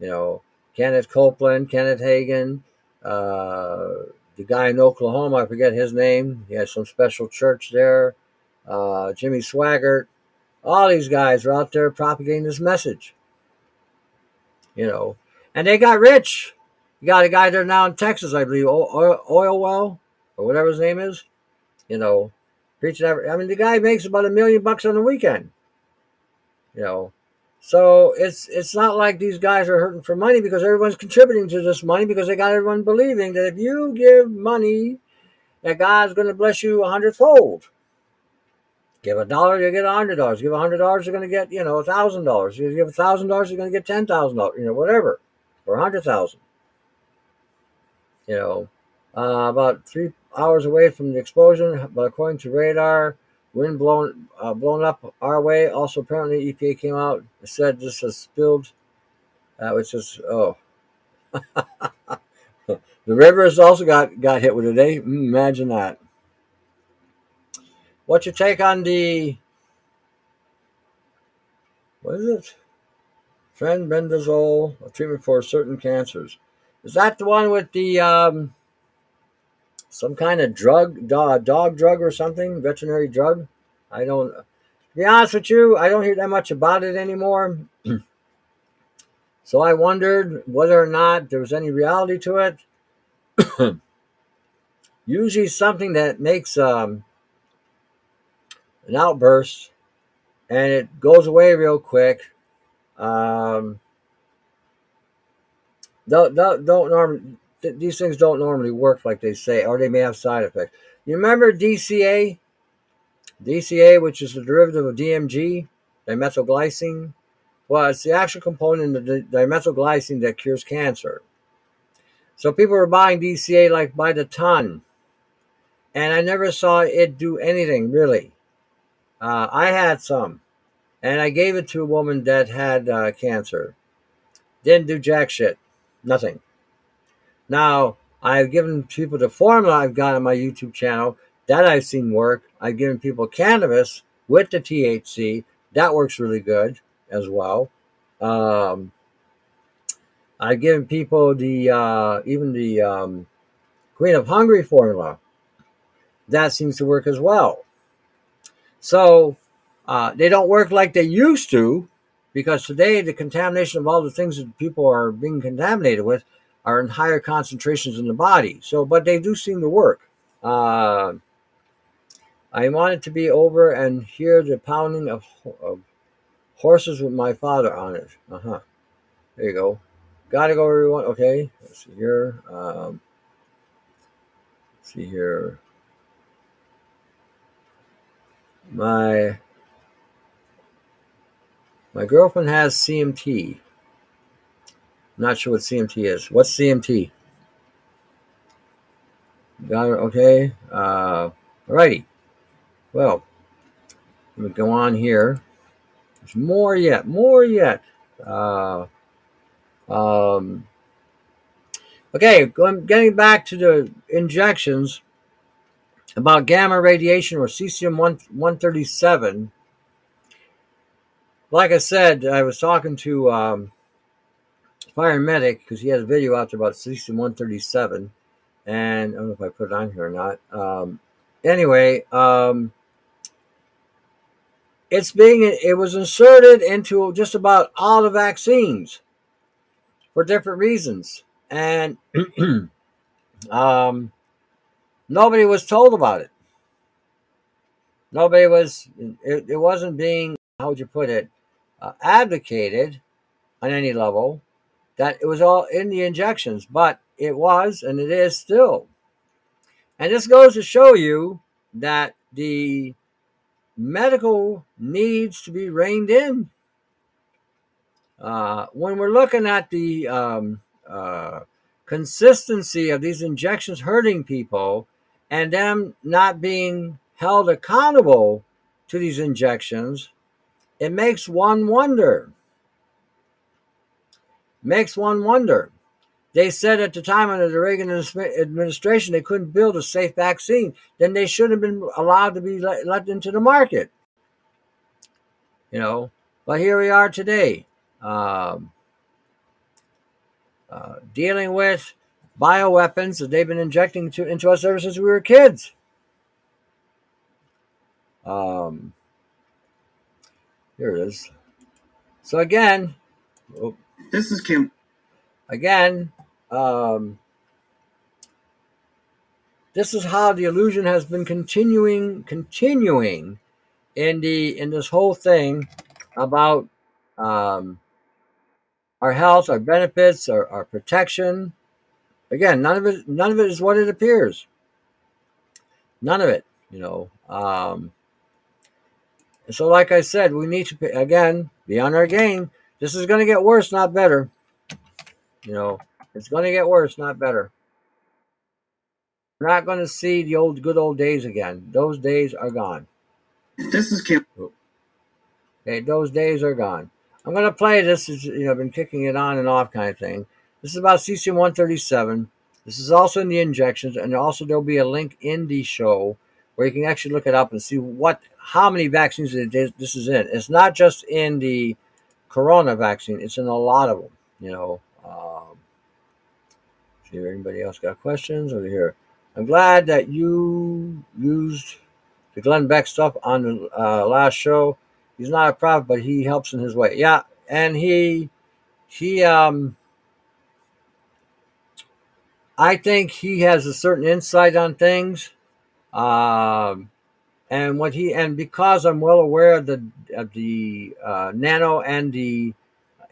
You know, Kenneth Copeland, Kenneth Hagin, uh, the guy in Oklahoma, I forget his name. He has some special church there. Uh, Jimmy Swaggart. All these guys are out there propagating this message. You know, and they got rich. You got a guy there now in Texas, I believe, oil, oil well or whatever his name is. You know, preaching. Every, I mean, the guy makes about a million bucks on the weekend. You know, so it's it's not like these guys are hurting for money because everyone's contributing to this money because they got everyone believing that if you give money, that God's going to bless you a hundredfold. Give a dollar, you get a hundred dollars. Give a hundred dollars, you're going to get you know a thousand dollars. You give a thousand dollars, you're going to get ten thousand dollars. You know whatever, or a hundred thousand. You know, uh, about three hours away from the explosion, but according to radar, wind blown uh, blown up our way. Also, apparently, EPA came out and said this has spilled, uh, which is oh. *laughs* the river has also got got hit with it. Eh? Mm, Imagine that. What's your take on the what is it? Fenbendazole, a treatment for certain cancers. Is that the one with the um, some kind of drug, dog, dog drug or something, veterinary drug? I don't. To be honest with you, I don't hear that much about it anymore. *clears throat* so I wondered whether or not there was any reality to it. *clears throat* Usually, something that makes um, an outburst and it goes away real quick. Um, don't don't, don't norm, th- these things don't normally work like they say, or they may have side effects. You remember DCA? DCA, which is the derivative of DMG, dimethylglycine. Well, it's the actual component of the dimethylglycine that cures cancer. So people were buying DCA like by the ton, and I never saw it do anything really. Uh, I had some, and I gave it to a woman that had uh, cancer. Didn't do jack shit, nothing. Now I've given people the formula I've got on my YouTube channel that I've seen work. I've given people cannabis with the THC that works really good as well. Um, I've given people the uh, even the um, Queen of Hungary formula that seems to work as well. So uh, they don't work like they used to because today the contamination of all the things that people are being contaminated with are in higher concentrations in the body. So, but they do seem to work. Uh, I wanted to be over and hear the pounding of, of horses with my father on it. Uh huh. There you go. Gotta go, everyone. Okay. Let's see here. Um, let's see here. My my girlfriend has CMT. Not sure what CMT is. What's CMT? Got it. Okay. Uh, alrighty. Well, let me go on here. There's more yet. More yet. Uh, um, okay. Going, getting back to the injections about gamma radiation or cesium 137. Like I said, I was talking to um, Firemedic because he has a video out there about cesium 137. And I don't know if I put it on here or not. Um, anyway, um, it's being it was inserted into just about all the vaccines for different reasons, and *clears throat* um, nobody was told about it. Nobody was. It, it wasn't being how would you put it uh, advocated on any level that it was all in the injections, but it was and it is still. And this goes to show you that the medical needs to be reined in. Uh, when we're looking at the um, uh, consistency of these injections hurting people and them not being held accountable to these injections, it makes one wonder. Makes one wonder. They said at the time under the Reagan administration they couldn't build a safe vaccine. Then they shouldn't have been allowed to be let, let into the market. You know, but here we are today, um, uh, dealing with bioweapons that they've been injecting to, into us ever since we were kids. Um, here it is. So again, oh, This is Kim. again, um, this is how the illusion has been continuing, continuing in the in this whole thing about um, our health, our benefits, our, our protection. Again, none of it, none of it is what it appears. None of it, you know. Um, So, like I said, we need to again be on our game. This is going to get worse, not better. You know, it's going to get worse, not better. We're not going to see the old good old days again. Those days are gone. This is Kim. Okay, those days are gone. I'm going to play this. Is you know, I've been kicking it on and off kind of thing. This is about cesium 137. This is also in the injections, and also there'll be a link in the show where you can actually look it up and see what how many vaccines this is in. It's not just in the corona vaccine; it's in a lot of them. You know. Um, see if anybody else got questions over here. I'm glad that you used the Glenn Beck stuff on the uh, last show. He's not a prophet, but he helps in his way. Yeah, and he he um I think he has a certain insight on things. Um and what he and because I'm well aware of the of the uh, nano and the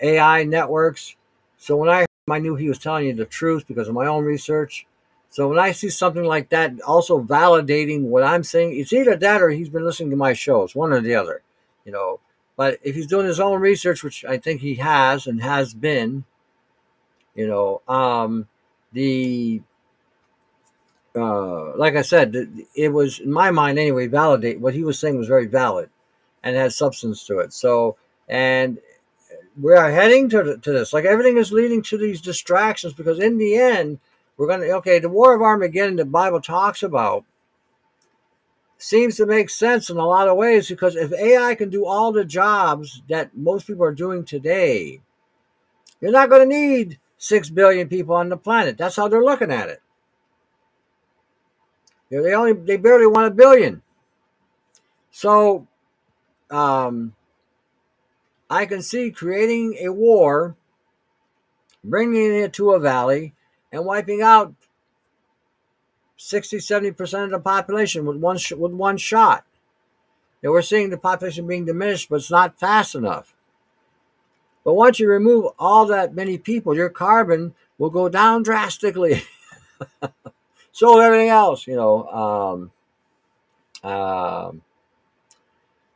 AI networks, so when I I knew he was telling you the truth because of my own research. So when I see something like that, also validating what I'm saying, it's either that or he's been listening to my shows, one or the other, you know. But if he's doing his own research, which I think he has and has been, you know, um, the uh, like I said, it was in my mind anyway. Validate what he was saying was very valid and had substance to it. So, and we are heading to, to this. Like everything is leading to these distractions because in the end, we're going to, okay, the war of Armageddon the Bible talks about seems to make sense in a lot of ways because if AI can do all the jobs that most people are doing today, you're not going to need 6 billion people on the planet. That's how they're looking at it. They only they barely want a billion. So um, I can see creating a war, bringing it to a valley, and wiping out 60 70% of the population with one, sh- with one shot. Now we're seeing the population being diminished, but it's not fast enough. But once you remove all that many people, your carbon will go down drastically. *laughs* so everything else, you know. Um, um,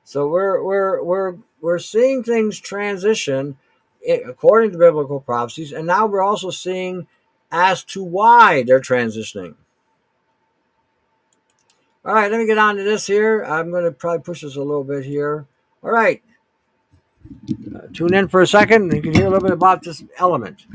so we're we're we're we're seeing things transition according to biblical prophecies, and now we're also seeing as to why they're transitioning. All right, let me get on to this here. I'm going to probably push this a little bit here. All right. Uh, tune in for a second. You can hear a little bit about this element.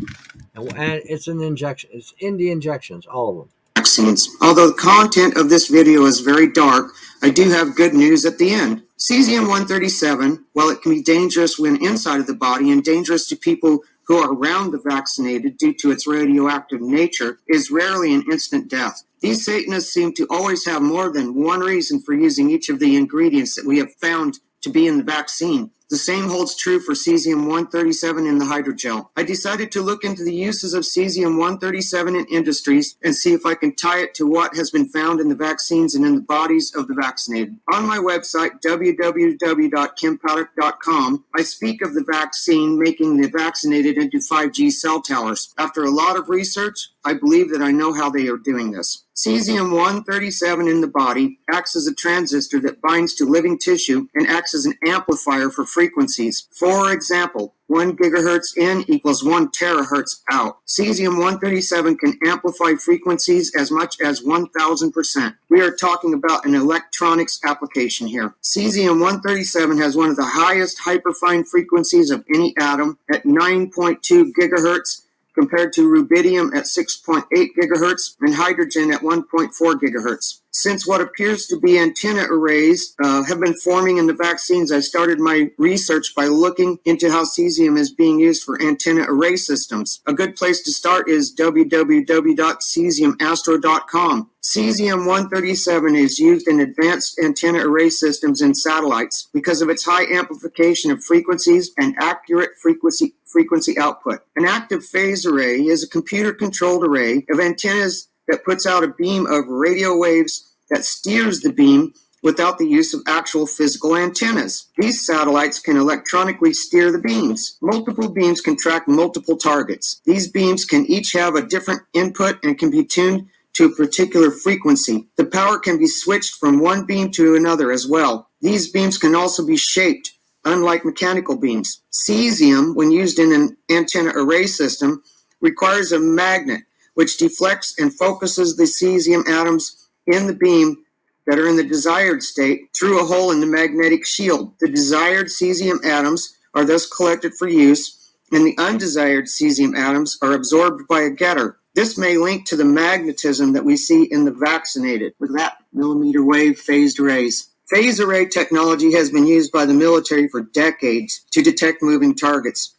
And, and it's an injection. It's in the injections, all of them. Vaccines. Although the content of this video is very dark, I do have good news at the end. Cesium 137, while it can be dangerous when inside of the body and dangerous to people who are around the vaccinated due to its radioactive nature, is rarely an instant death. These Satanists seem to always have more than one reason for using each of the ingredients that we have found to be in the vaccine. The same holds true for cesium 137 in the hydrogel. I decided to look into the uses of cesium 137 in industries and see if I can tie it to what has been found in the vaccines and in the bodies of the vaccinated. On my website, www.kimpaddock.com, I speak of the vaccine making the vaccinated into 5G cell towers. After a lot of research, I believe that I know how they are doing this. Cesium 137 in the body acts as a transistor that binds to living tissue and acts as an amplifier for frequencies. For example, 1 gigahertz in equals 1 terahertz out. Cesium 137 can amplify frequencies as much as 1000%. We are talking about an electronics application here. Cesium 137 has one of the highest hyperfine frequencies of any atom at 9.2 gigahertz compared to rubidium at 6.8 gigahertz and hydrogen at 1.4 gigahertz. Since what appears to be antenna arrays uh, have been forming in the vaccines, I started my research by looking into how cesium is being used for antenna array systems. A good place to start is www.cesiumastro.com. Cesium 137 is used in advanced antenna array systems in satellites because of its high amplification of frequencies and accurate frequency frequency output. An active phase array is a computer controlled array of antennas that puts out a beam of radio waves that steers the beam without the use of actual physical antennas. These satellites can electronically steer the beams. Multiple beams can track multiple targets. These beams can each have a different input and can be tuned to a particular frequency. The power can be switched from one beam to another as well. These beams can also be shaped, unlike mechanical beams. Cesium, when used in an antenna array system, requires a magnet which deflects and focuses the cesium atoms in the beam that are in the desired state through a hole in the magnetic shield. The desired cesium atoms are thus collected for use, and the undesired cesium atoms are absorbed by a getter. This may link to the magnetism that we see in the vaccinated with that millimeter wave phased arrays. Phase array technology has been used by the military for decades to detect moving targets.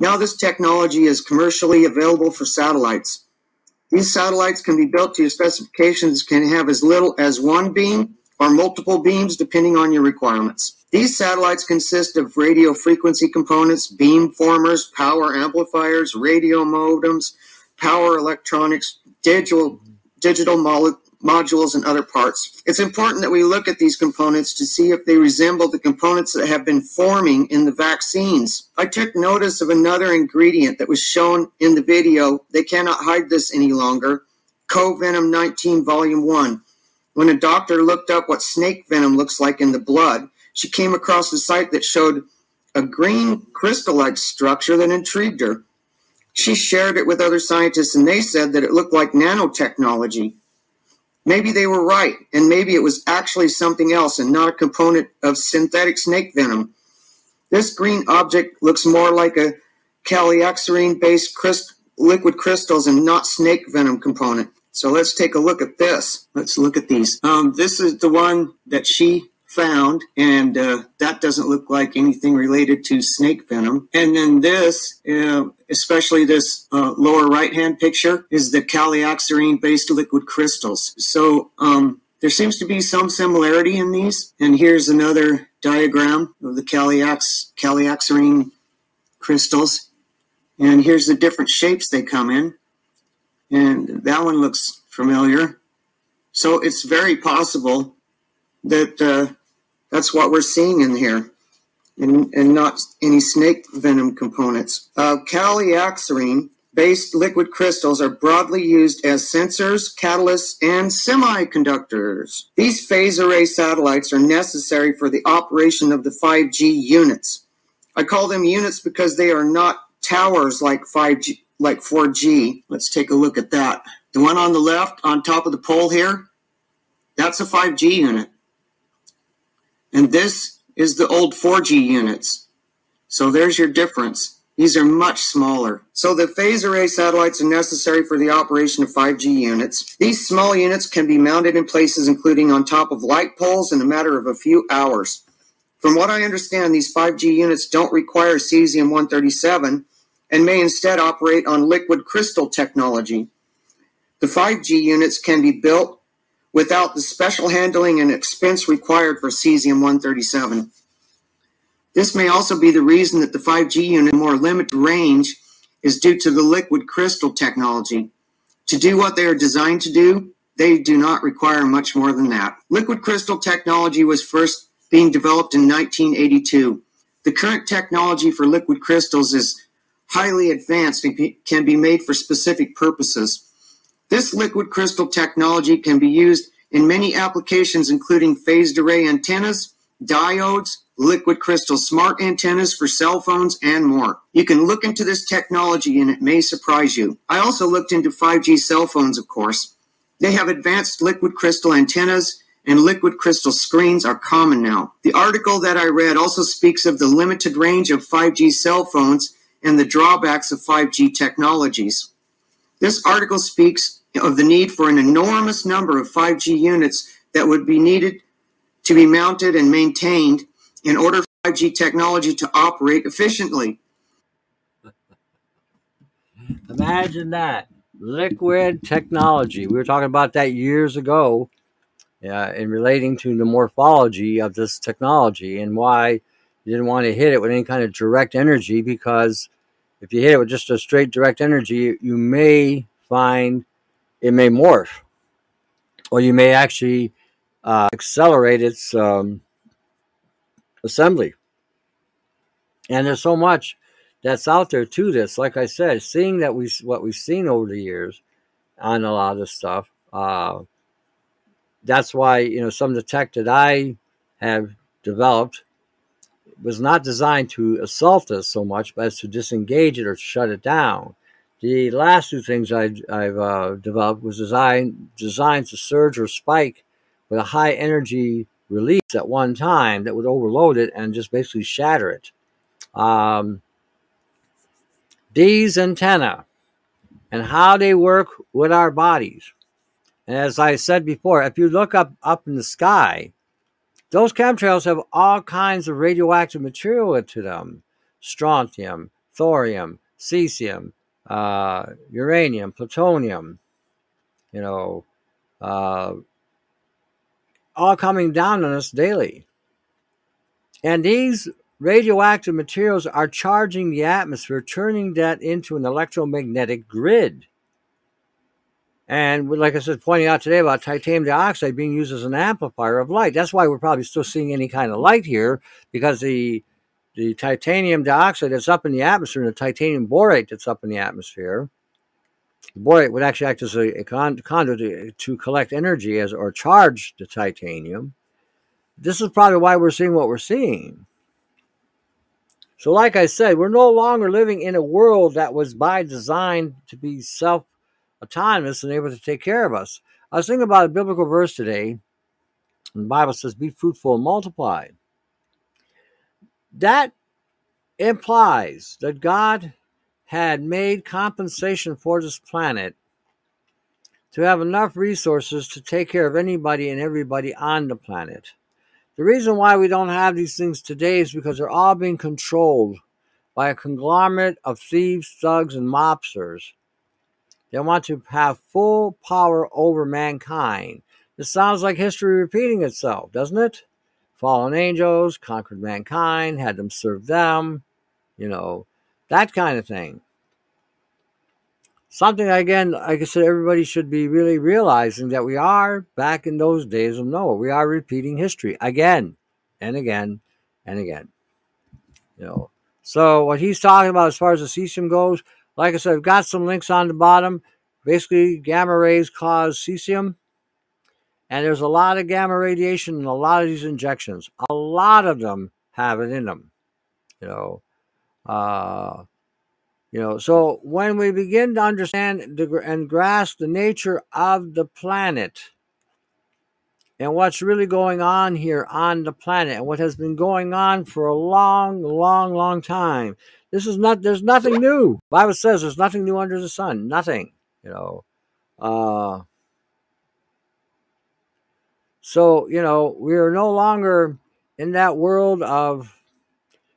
Now, this technology is commercially available for satellites. These satellites can be built to your specifications, can have as little as one beam or multiple beams depending on your requirements. These satellites consist of radio frequency components, beam formers, power amplifiers, radio modems, power electronics, digital, digital modules, and other parts. It's important that we look at these components to see if they resemble the components that have been forming in the vaccines. I took notice of another ingredient that was shown in the video. They cannot hide this any longer. Covenom 19 Volume 1. When a doctor looked up what snake venom looks like in the blood, she came across a site that showed a green crystal like structure that intrigued her. She shared it with other scientists, and they said that it looked like nanotechnology. Maybe they were right, and maybe it was actually something else and not a component of synthetic snake venom. This green object looks more like a calixarene based liquid crystals and not snake venom component. So let's take a look at this. Let's look at these. Um, this is the one that she found, and uh, that doesn't look like anything related to snake venom. And then this, uh, especially this uh, lower right hand picture, is the calixarene based liquid crystals. So um, there seems to be some similarity in these. And here's another diagram of the calixarene crystals. And here's the different shapes they come in. And that one looks familiar. So it's very possible that uh, that's what we're seeing in here, and, and not any snake venom components. Uh, calixarene based liquid crystals are broadly used as sensors, catalysts, and semiconductors. These phase array satellites are necessary for the operation of the 5G units. I call them units because they are not towers like 5G, like 4G. Let's take a look at that. The one on the left on top of the pole here, that's a 5G unit. And this is the old 4G units. So there's your difference. These are much smaller. So the phase array satellites are necessary for the operation of 5G units. These small units can be mounted in places including on top of light poles in a matter of a few hours. From what I understand, these 5G units don't require cesium 137 and may instead operate on liquid crystal technology. The 5G units can be built without the special handling and expense required for cesium 137. This may also be the reason that the 5G unit more limited range is due to the liquid crystal technology. To do what they are designed to do, they do not require much more than that. Liquid crystal technology was first being developed in 1982. The current technology for liquid crystals is highly advanced and can be made for specific purposes. This liquid crystal technology can be used in many applications, including phased array antennas, diodes, liquid crystal smart antennas for cell phones, and more. You can look into this technology and it may surprise you. I also looked into 5G cell phones, of course. They have advanced liquid crystal antennas and liquid crystal screens are common now. The article that I read also speaks of the limited range of 5G cell phones and the drawbacks of 5G technologies. This article speaks of the need for an enormous number of 5G units that would be needed to be mounted and maintained in order for 5G technology to operate efficiently. Imagine that liquid technology. We were talking about that years ago uh, in relating to the morphology of this technology and why you didn't want to hit it with any kind of direct energy because if you hit it with just a straight direct energy, you may find it may morph, or you may actually uh, accelerate its um, assembly. And there's so much that's out there to this. Like I said, seeing that we what we've seen over the years on a lot of this stuff, Uh, that's why you know some of the tech that I have developed was not designed to assault us so much, but as to disengage it or shut it down. The last two things I, I've uh, developed was designed designed to surge or spike with a high energy release at one time that would overload it and just basically shatter it. Um, these antenna and how they work with our bodies. And as I said before, if you look up up in the sky, those chemtrails have all kinds of radioactive material to them: strontium, thorium, cesium, uh, uranium, plutonium. You know, uh, all coming down on us daily. And these radioactive materials are charging the atmosphere, turning that into an electromagnetic grid. And like I said, pointing out today about titanium dioxide being used as an amplifier of light. That's why we're probably still seeing any kind of light here, because the the titanium dioxide that's up in the atmosphere and the titanium borate that's up in the atmosphere, the borate would actually act as a, a conduit to, to collect energy as or charge the titanium. This is probably why we're seeing what we're seeing. So, like I said, we're no longer living in a world that was by design to be self autonomous and able to take care of us. I was thinking about a biblical verse today. And the Bible says, Be fruitful and multiply. That implies that God had made compensation for this planet to have enough resources to take care of anybody and everybody on the planet. The reason why we don't have these things today is because they're all being controlled by a conglomerate of thieves, thugs, and mobsters. They want to have full power over mankind. This sounds like history repeating itself, doesn't it? Fallen angels conquered mankind, had them serve them, you know, that kind of thing. Something again, like I said, everybody should be really realizing that we are back in those days of Noah. We are repeating history again and again and again. You know. So what he's talking about as far as the cesium goes, like I said, I've got some links on the bottom. Basically, gamma rays cause cesium. And there's a lot of gamma radiation in a lot of these injections. A lot of them have it in them. You know, uh, you know. So when we begin to understand the, and grasp the nature of the planet and what's really going on here on the planet and what has been going on for a long, long, long time, this is not. There's nothing new. Bible says there's nothing new under the sun. Nothing. You know. Uh, so, you know, we are no longer in that world of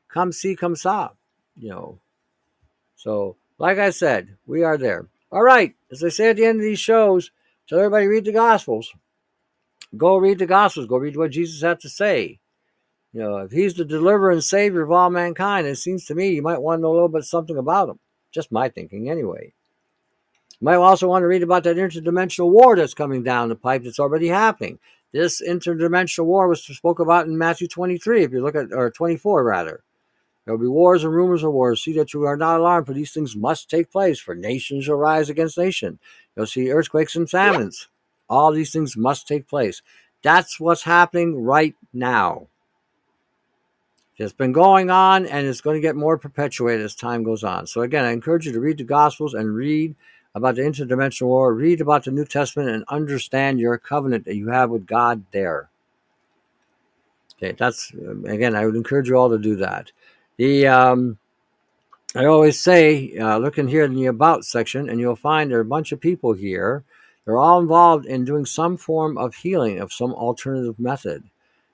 come see, come stop, you know. So, like I said, we are there. All right, as I say at the end of these shows, tell everybody read the Gospels. Go read the Gospels. Go read what Jesus had to say. You know, if he's the deliverer and savior of all mankind, it seems to me you might want to know a little bit something about him. Just my thinking, anyway. You might also want to read about that interdimensional war that's coming down the pipe that's already happening. This interdimensional war was spoke about in Matthew 23, if you look at, or 24 rather. There will be wars and rumors of wars. See that you are not alarmed, for these things must take place, for nations shall rise against nation. You'll see earthquakes and famines. All these things must take place. That's what's happening right now. It's been going on and it's going to get more perpetuated as time goes on. So, again, I encourage you to read the Gospels and read about the interdimensional war, read about the New Testament, and understand your covenant that you have with God there. Okay, that's again, I would encourage you all to do that. The um, I always say, uh, look in here in the About section, and you'll find there are a bunch of people here. They're all involved in doing some form of healing of some alternative method.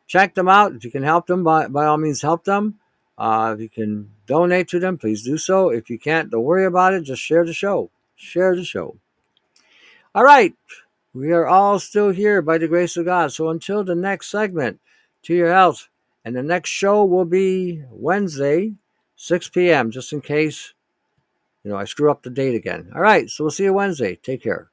Check them out. If you can help them, by, by all means, help them. Uh, if you can donate to them, please do so. If you can't, don't worry about it. Just share the show share the show. All right, we are all still here by the grace of God. So until the next segment, to your health. And the next show will be Wednesday, 6 p.m., just in case, you know, I screw up the date again. All right, so we'll see you Wednesday. Take care.